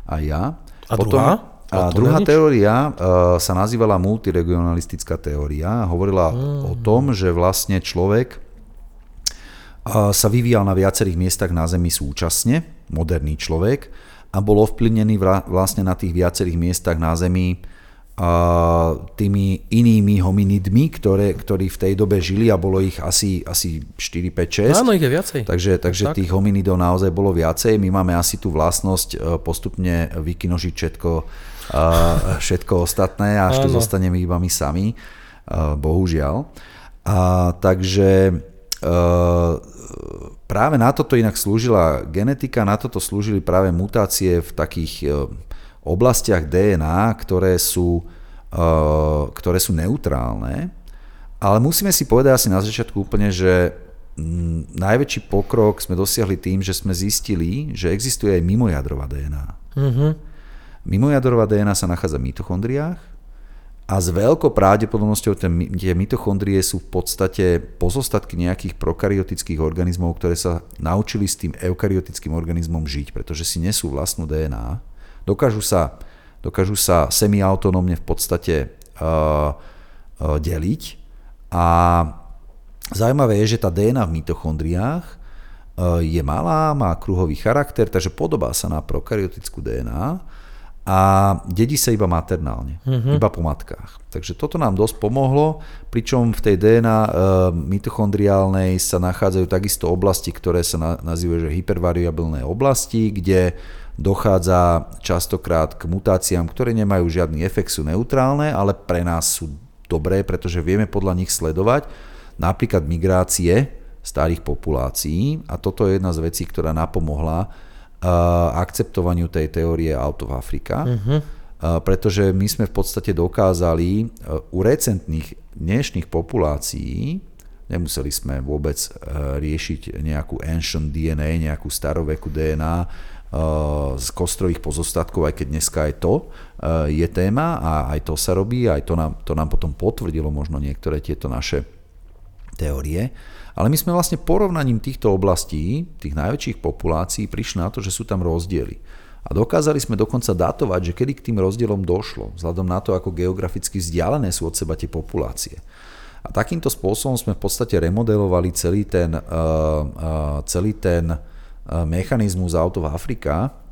S3: aj ja.
S2: A Potom, druhá?
S3: A druhá teória uh, sa nazývala multiregionalistická teória. Hovorila mm. o tom, že vlastne človek uh, sa vyvíjal na viacerých miestach na Zemi súčasne, moderný človek, a bol ovplyvnený vlastne na tých viacerých miestach na Zemi tými inými hominidmi, ktoré, ktorí v tej dobe žili a bolo ich asi, asi 4, 5, 6.
S2: Áno, ich je viacej.
S3: Takže, takže tak. tých hominidov naozaj bolo viacej. My máme asi tú vlastnosť e, postupne vykinožiť všetko, e, všetko ostatné a až tu zostaneme iba my sami. E, bohužiaľ. A, takže práve na toto inak slúžila genetika, na toto slúžili práve mutácie v takých oblastiach DNA, ktoré sú, uh, ktoré sú neutrálne. Ale musíme si povedať asi na začiatku úplne, že m, najväčší pokrok sme dosiahli tým, že sme zistili, že existuje aj mimojadrová DNA. Mm-hmm. Mimojadrová DNA sa nachádza v mitochondriách a s veľkou pravdepodobnosťou tie mitochondrie sú v podstate pozostatky nejakých prokaryotických organizmov, ktoré sa naučili s tým eukaryotickým organizmom žiť, pretože si nesú vlastnú DNA Dokážu sa, dokážu sa semiautonómne v podstate uh, uh, deliť a zaujímavé je, že tá DNA v mitochondriách uh, je malá, má kruhový charakter, takže podobá sa na prokaryotickú DNA a dedí sa iba maternálne, uh-huh. iba po matkách. Takže toto nám dosť pomohlo, pričom v tej DNA e, mitochondriálnej sa nachádzajú takisto oblasti, ktoré sa na, nazývajú že hypervariabilné oblasti, kde dochádza častokrát k mutáciám, ktoré nemajú žiadny efekt, sú neutrálne, ale pre nás sú dobré, pretože vieme podľa nich sledovať napríklad migrácie starých populácií a toto je jedna z vecí, ktorá napomohla uh, akceptovaniu tej teórie out of Africa, uh-huh. uh, pretože my sme v podstate dokázali uh, u recentných dnešných populácií Nemuseli sme vôbec riešiť nejakú ancient DNA, nejakú starovekú DNA, z kostrových pozostatkov, aj keď dneska aj to eh, je téma a aj to sa robí, aj to nám, to nám potom potvrdilo možno niektoré tieto naše teórie. Ale my sme vlastne porovnaním týchto oblastí, tých najväčších populácií, prišli na to, že sú tam rozdiely. A dokázali sme dokonca datovať, že kedy k tým rozdielom došlo, vzhľadom na to, ako geograficky vzdialené sú od seba tie populácie. A takýmto spôsobom sme v podstate remodelovali celý ten, uh, uh, celý ten Eh, mechanizmus Out of Africa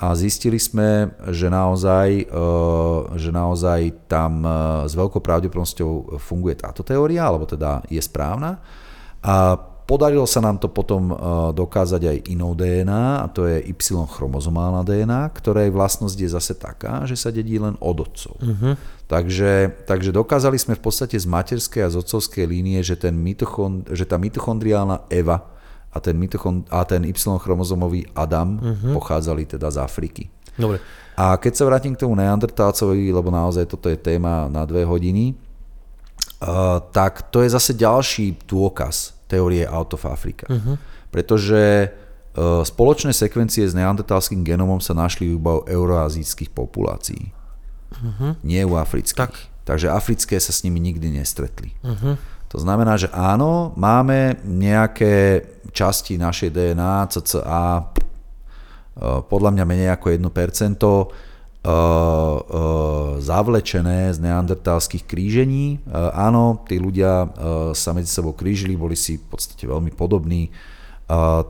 S3: a zistili sme, že naozaj, eh, že naozaj tam eh, s veľkou pravdepodobnosťou funguje táto teória, alebo teda je správna. A podarilo sa nám to potom dokázať aj inou DNA, a to je Y chromozomálna DNA, ktorej vlastnosť je zase taká, že sa dedí len od otcov. Uh-huh. Takže, takže dokázali sme v podstate z materskej a z otcovskej línie, že, ten mitochond, že tá mitochondriálna Eva a ten, mitochond- a ten Y-chromozomový Adam uh-huh. pochádzali teda z Afriky.
S2: Dobre.
S3: A keď sa vrátim k tomu neandertálcovi, lebo naozaj toto je téma na dve hodiny, uh, tak to je zase ďalší dôkaz teórie Out of Africa. Uh-huh. Pretože spoločné sekvencie s neandertalským genomom sa našli iba u euroazijských populácií. Uh-huh. Nie u afrických. Tak. Takže africké sa s nimi nikdy nestretli. Uh-huh. To znamená, že áno, máme nejaké časti našej DNA, CCA, podľa mňa menej ako 1%, zavlečené z neandertálskych krížení. Áno, tí ľudia sa medzi sebou krížili, boli si v podstate veľmi podobní,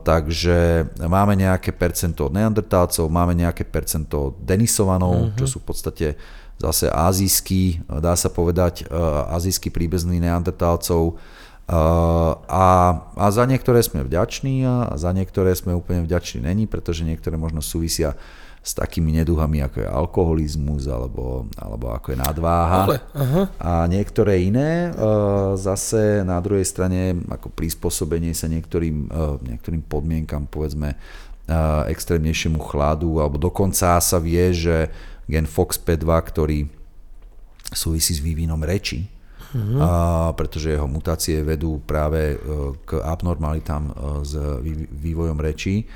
S3: takže máme nejaké percento od neandertálcov, máme nejaké percento od denisovanov, mm-hmm. čo sú v podstate zase azijský, dá sa povedať, azijský príbezný neandertálcov. A, a za niektoré sme vďační a za niektoré sme úplne vďační není, pretože niektoré možno súvisia s takými neduhami, ako je alkoholizmus alebo, alebo ako je nadváha. Ale, aha. A niektoré iné zase na druhej strane ako prispôsobenie sa niektorým, niektorým podmienkam, povedzme extrémnejšiemu chladu, alebo dokonca sa vie, že gen FOXP2, ktorý súvisí s vývinom reči, mm-hmm. a, pretože jeho mutácie vedú práve k abnormalitám s vývojom rečí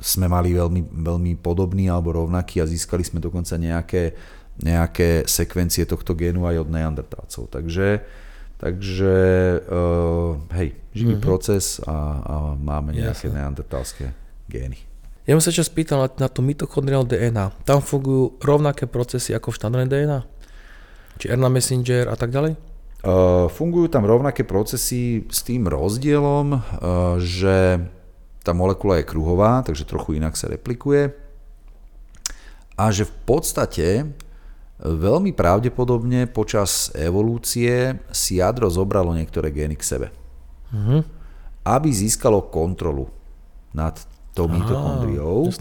S3: sme mali veľmi, veľmi podobný alebo rovnaký a získali sme dokonca nejaké, nejaké sekvencie tohto génu aj od neandertálcov. Takže, takže uh, hej, živý mm-hmm. proces a, a máme nejaké Jasne. neandertálske gény.
S2: Ja som sa ešte spýtal na, na tú mitochondriálnu DNA. Tam fungujú rovnaké procesy ako v štandardnej DNA? Či RNA messenger a tak ďalej?
S3: Uh, fungujú tam rovnaké procesy s tým rozdielom, uh, že tá molekula je kruhová, takže trochu inak sa replikuje. A že v podstate veľmi pravdepodobne počas evolúcie si jadro zobralo niektoré gény k sebe. Mm-hmm. Aby získalo kontrolu nad tou mitokondriou.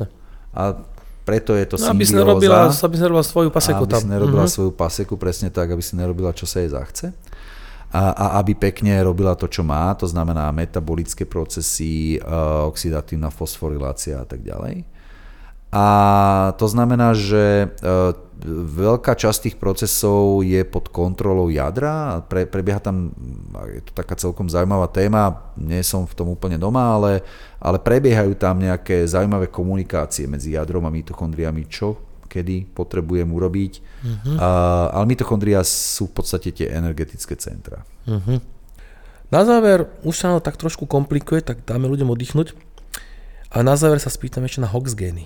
S3: A preto je to no,
S2: aby si nerobila, aby si nerobila svoju paseku
S3: aby
S2: tam.
S3: Si nerobila mm-hmm. svoju paseku presne tak, aby si nerobila, čo sa jej zachce a, a aby pekne robila to, čo má, to znamená metabolické procesy, uh, oxidatívna fosforilácia a tak ďalej. A to znamená, že uh, veľká časť tých procesov je pod kontrolou jadra, pre, prebieha tam, je to taká celkom zaujímavá téma, nie som v tom úplne doma, ale, ale prebiehajú tam nejaké zaujímavé komunikácie medzi jadrom a mitochondriami, čo kedy potrebujem urobiť. Uh-huh. Uh, ale mitochondria sú v podstate tie energetické centra. Uh-huh.
S2: Na záver, už sa tak trošku komplikuje, tak dáme ľuďom oddychnúť. A na záver sa spýtam ešte na Hox gény.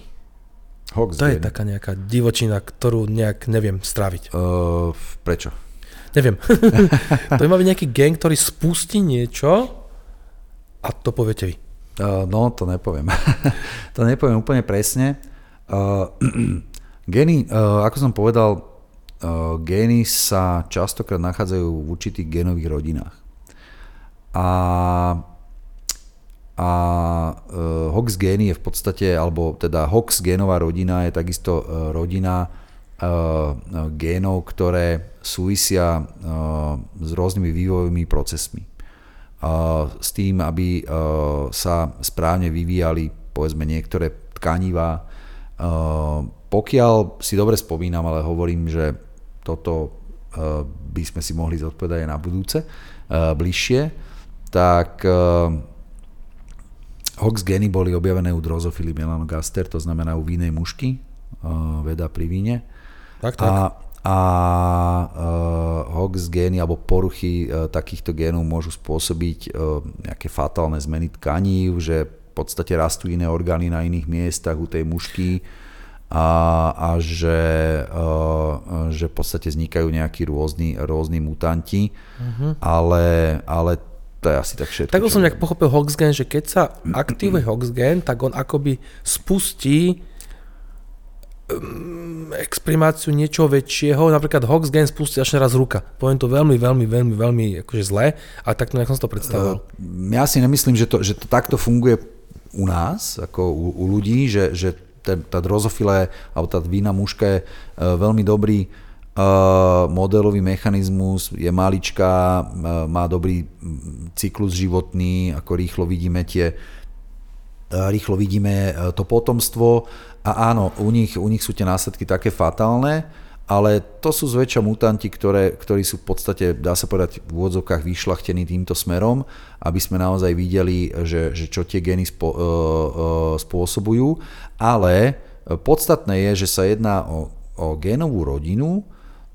S3: Hox
S2: to je taká nejaká divočina, ktorú nejak neviem stráviť.
S3: Uh, prečo?
S2: Neviem. *laughs* to má byť nejaký gen, ktorý spustí niečo a to poviete vy.
S3: Uh, no, to nepoviem. *laughs* to nepoviem úplne presne. Uh, Gény, eh, ako som povedal, eh, gény sa častokrát nachádzajú v určitých génových rodinách. A, a eh, Hox gény je v podstate, alebo teda Hox génová rodina je takisto rodina génov, ktoré súvisia s rôznymi vývojovými procesmi. S tým, aby sa správne vyvíjali povedzme niektoré tkanivá, pokiaľ si dobre spomínam, ale hovorím, že toto uh, by sme si mohli zodpovedať aj na budúce, uh, bližšie, tak uh, Hox geny boli objavené u drozofily melanogaster, to znamená u vínej mušky, veda pri víne.
S2: Tak, tak.
S3: A, a uh, Hox gény alebo poruchy uh, takýchto génov môžu spôsobiť uh, nejaké fatálne zmeny tkaní, že v podstate rastú iné orgány na iných miestach u tej mušky a, a že, uh, že v podstate vznikajú nejakí rôzni, rôzni mutanti, uh-huh. ale, ale to je asi tak všetko.
S2: Tak som nejak pochopil Hoxgen, že keď sa aktivuje Hoxgen, tak on akoby spustí um, exprimáciu niečoho väčšieho, napríklad Hoxgen spustí až raz ruka. Poviem to veľmi, veľmi, veľmi, veľmi akože zle, ale takto nejak som si to predstavoval.
S3: Uh, ja si nemyslím, že to, že to takto funguje u nás, ako u, u ľudí, že, že tá, tá drozofila alebo tá vína muška je uh, veľmi dobrý modelový mechanizmus, je maličká, uh, má dobrý cyklus životný, ako rýchlo vidíme tie rýchlo vidíme to potomstvo. A áno, u nich, u nich sú tie následky také fatálne, ale to sú zväčša mutanti, ktoré, ktorí sú v podstate, dá sa povedať, v úvodzovkách vyšlachtení týmto smerom, aby sme naozaj videli, že, že čo tie gény spo, uh, uh, spôsobujú, ale podstatné je, že sa jedná o, o génovú rodinu,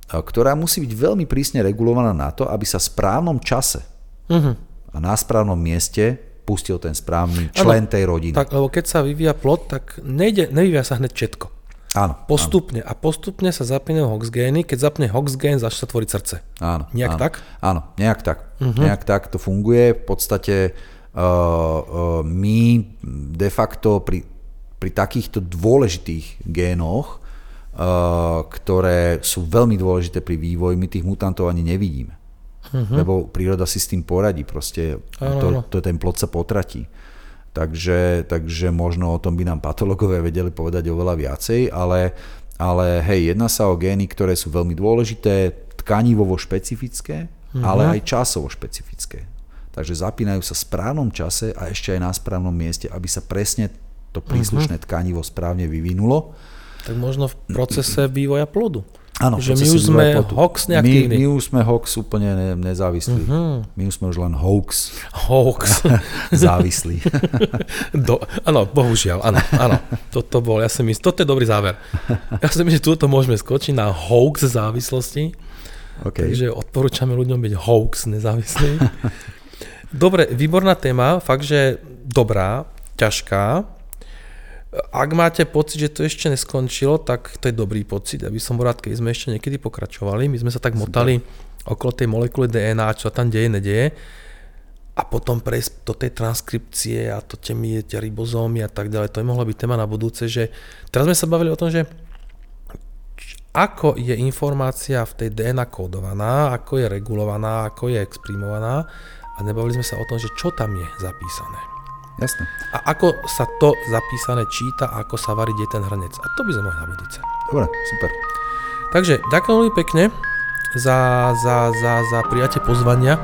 S3: ktorá musí byť veľmi prísne regulovaná na to, aby sa v správnom čase uh-huh. a na správnom mieste pustil ten správny člen ano, tej rodiny.
S2: Tak, lebo keď sa vyvíja plod, tak nejde, nevyvíja sa hneď všetko.
S3: Áno.
S2: Postupne. Áno. A postupne sa zapínajú Hox gény. Keď zapne Hox gén, začne sa tvoriť srdce.
S3: Áno.
S2: Nejak
S3: áno,
S2: tak?
S3: Áno, nejak tak. Uh-huh. Nejak tak to funguje. V podstate uh, uh, my de facto pri, pri takýchto dôležitých génoch ktoré sú veľmi dôležité pri vývoji, my tých mutantov ani nevidíme. Uh-huh. Lebo príroda si s tým poradí, proste to, to, ten plod sa potratí. Takže, takže možno o tom by nám patológovia vedeli povedať oveľa viacej, ale, ale hej, jedná sa o gény, ktoré sú veľmi dôležité, tkanivovo špecifické, uh-huh. ale aj časovo špecifické. Takže zapínajú sa v správnom čase a ešte aj na správnom mieste, aby sa presne to príslušné tkanivo správne vyvinulo
S2: tak možno v procese vývoja plodu.
S3: Áno,
S2: že my už sme hoax neaktívny.
S3: My, my už sme hoax úplne ne, nezávislí. Uh-huh. My už sme už len hoax.
S2: Hoax. *laughs*
S3: Závislí. *laughs*
S2: Do, áno, bohužiaľ, áno, áno. Toto bol, ja si myslím, toto je dobrý záver. Ja si myslím, že túto môžeme skočiť na hoax závislosti. Okay. Takže odporúčame ľuďom byť hoax nezávislí. Dobre, výborná téma, fakt, že dobrá, ťažká, ak máte pocit, že to ešte neskončilo, tak to je dobrý pocit. Ja by som rád, keď sme ešte niekedy pokračovali. My sme sa tak motali okolo tej molekuly DNA, čo sa tam deje, nedeje. A potom prejsť do tej transkripcie a to tie, tie ribozómy a tak ďalej. To je mohla byť téma na budúce, že teraz sme sa bavili o tom, že ako je informácia v tej DNA kódovaná, ako je regulovaná, ako je exprimovaná a nebavili sme sa o tom, že čo tam je zapísané.
S3: Jasne.
S2: A ako sa to zapísané číta a ako sa varí ten hrnec. A to by sme mohli na budúce.
S3: Dobre, super.
S2: Takže ďakujem veľmi pekne za, za, za, za prijatie pozvania.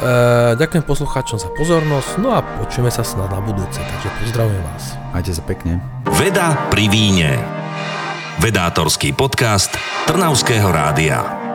S2: E, ďakujem poslucháčom za pozornosť, no a počujeme sa snad na budúce, takže pozdravujem vás.
S3: Majte sa pekne.
S1: Veda pri víne. Vedátorský podcast Trnavského rádia.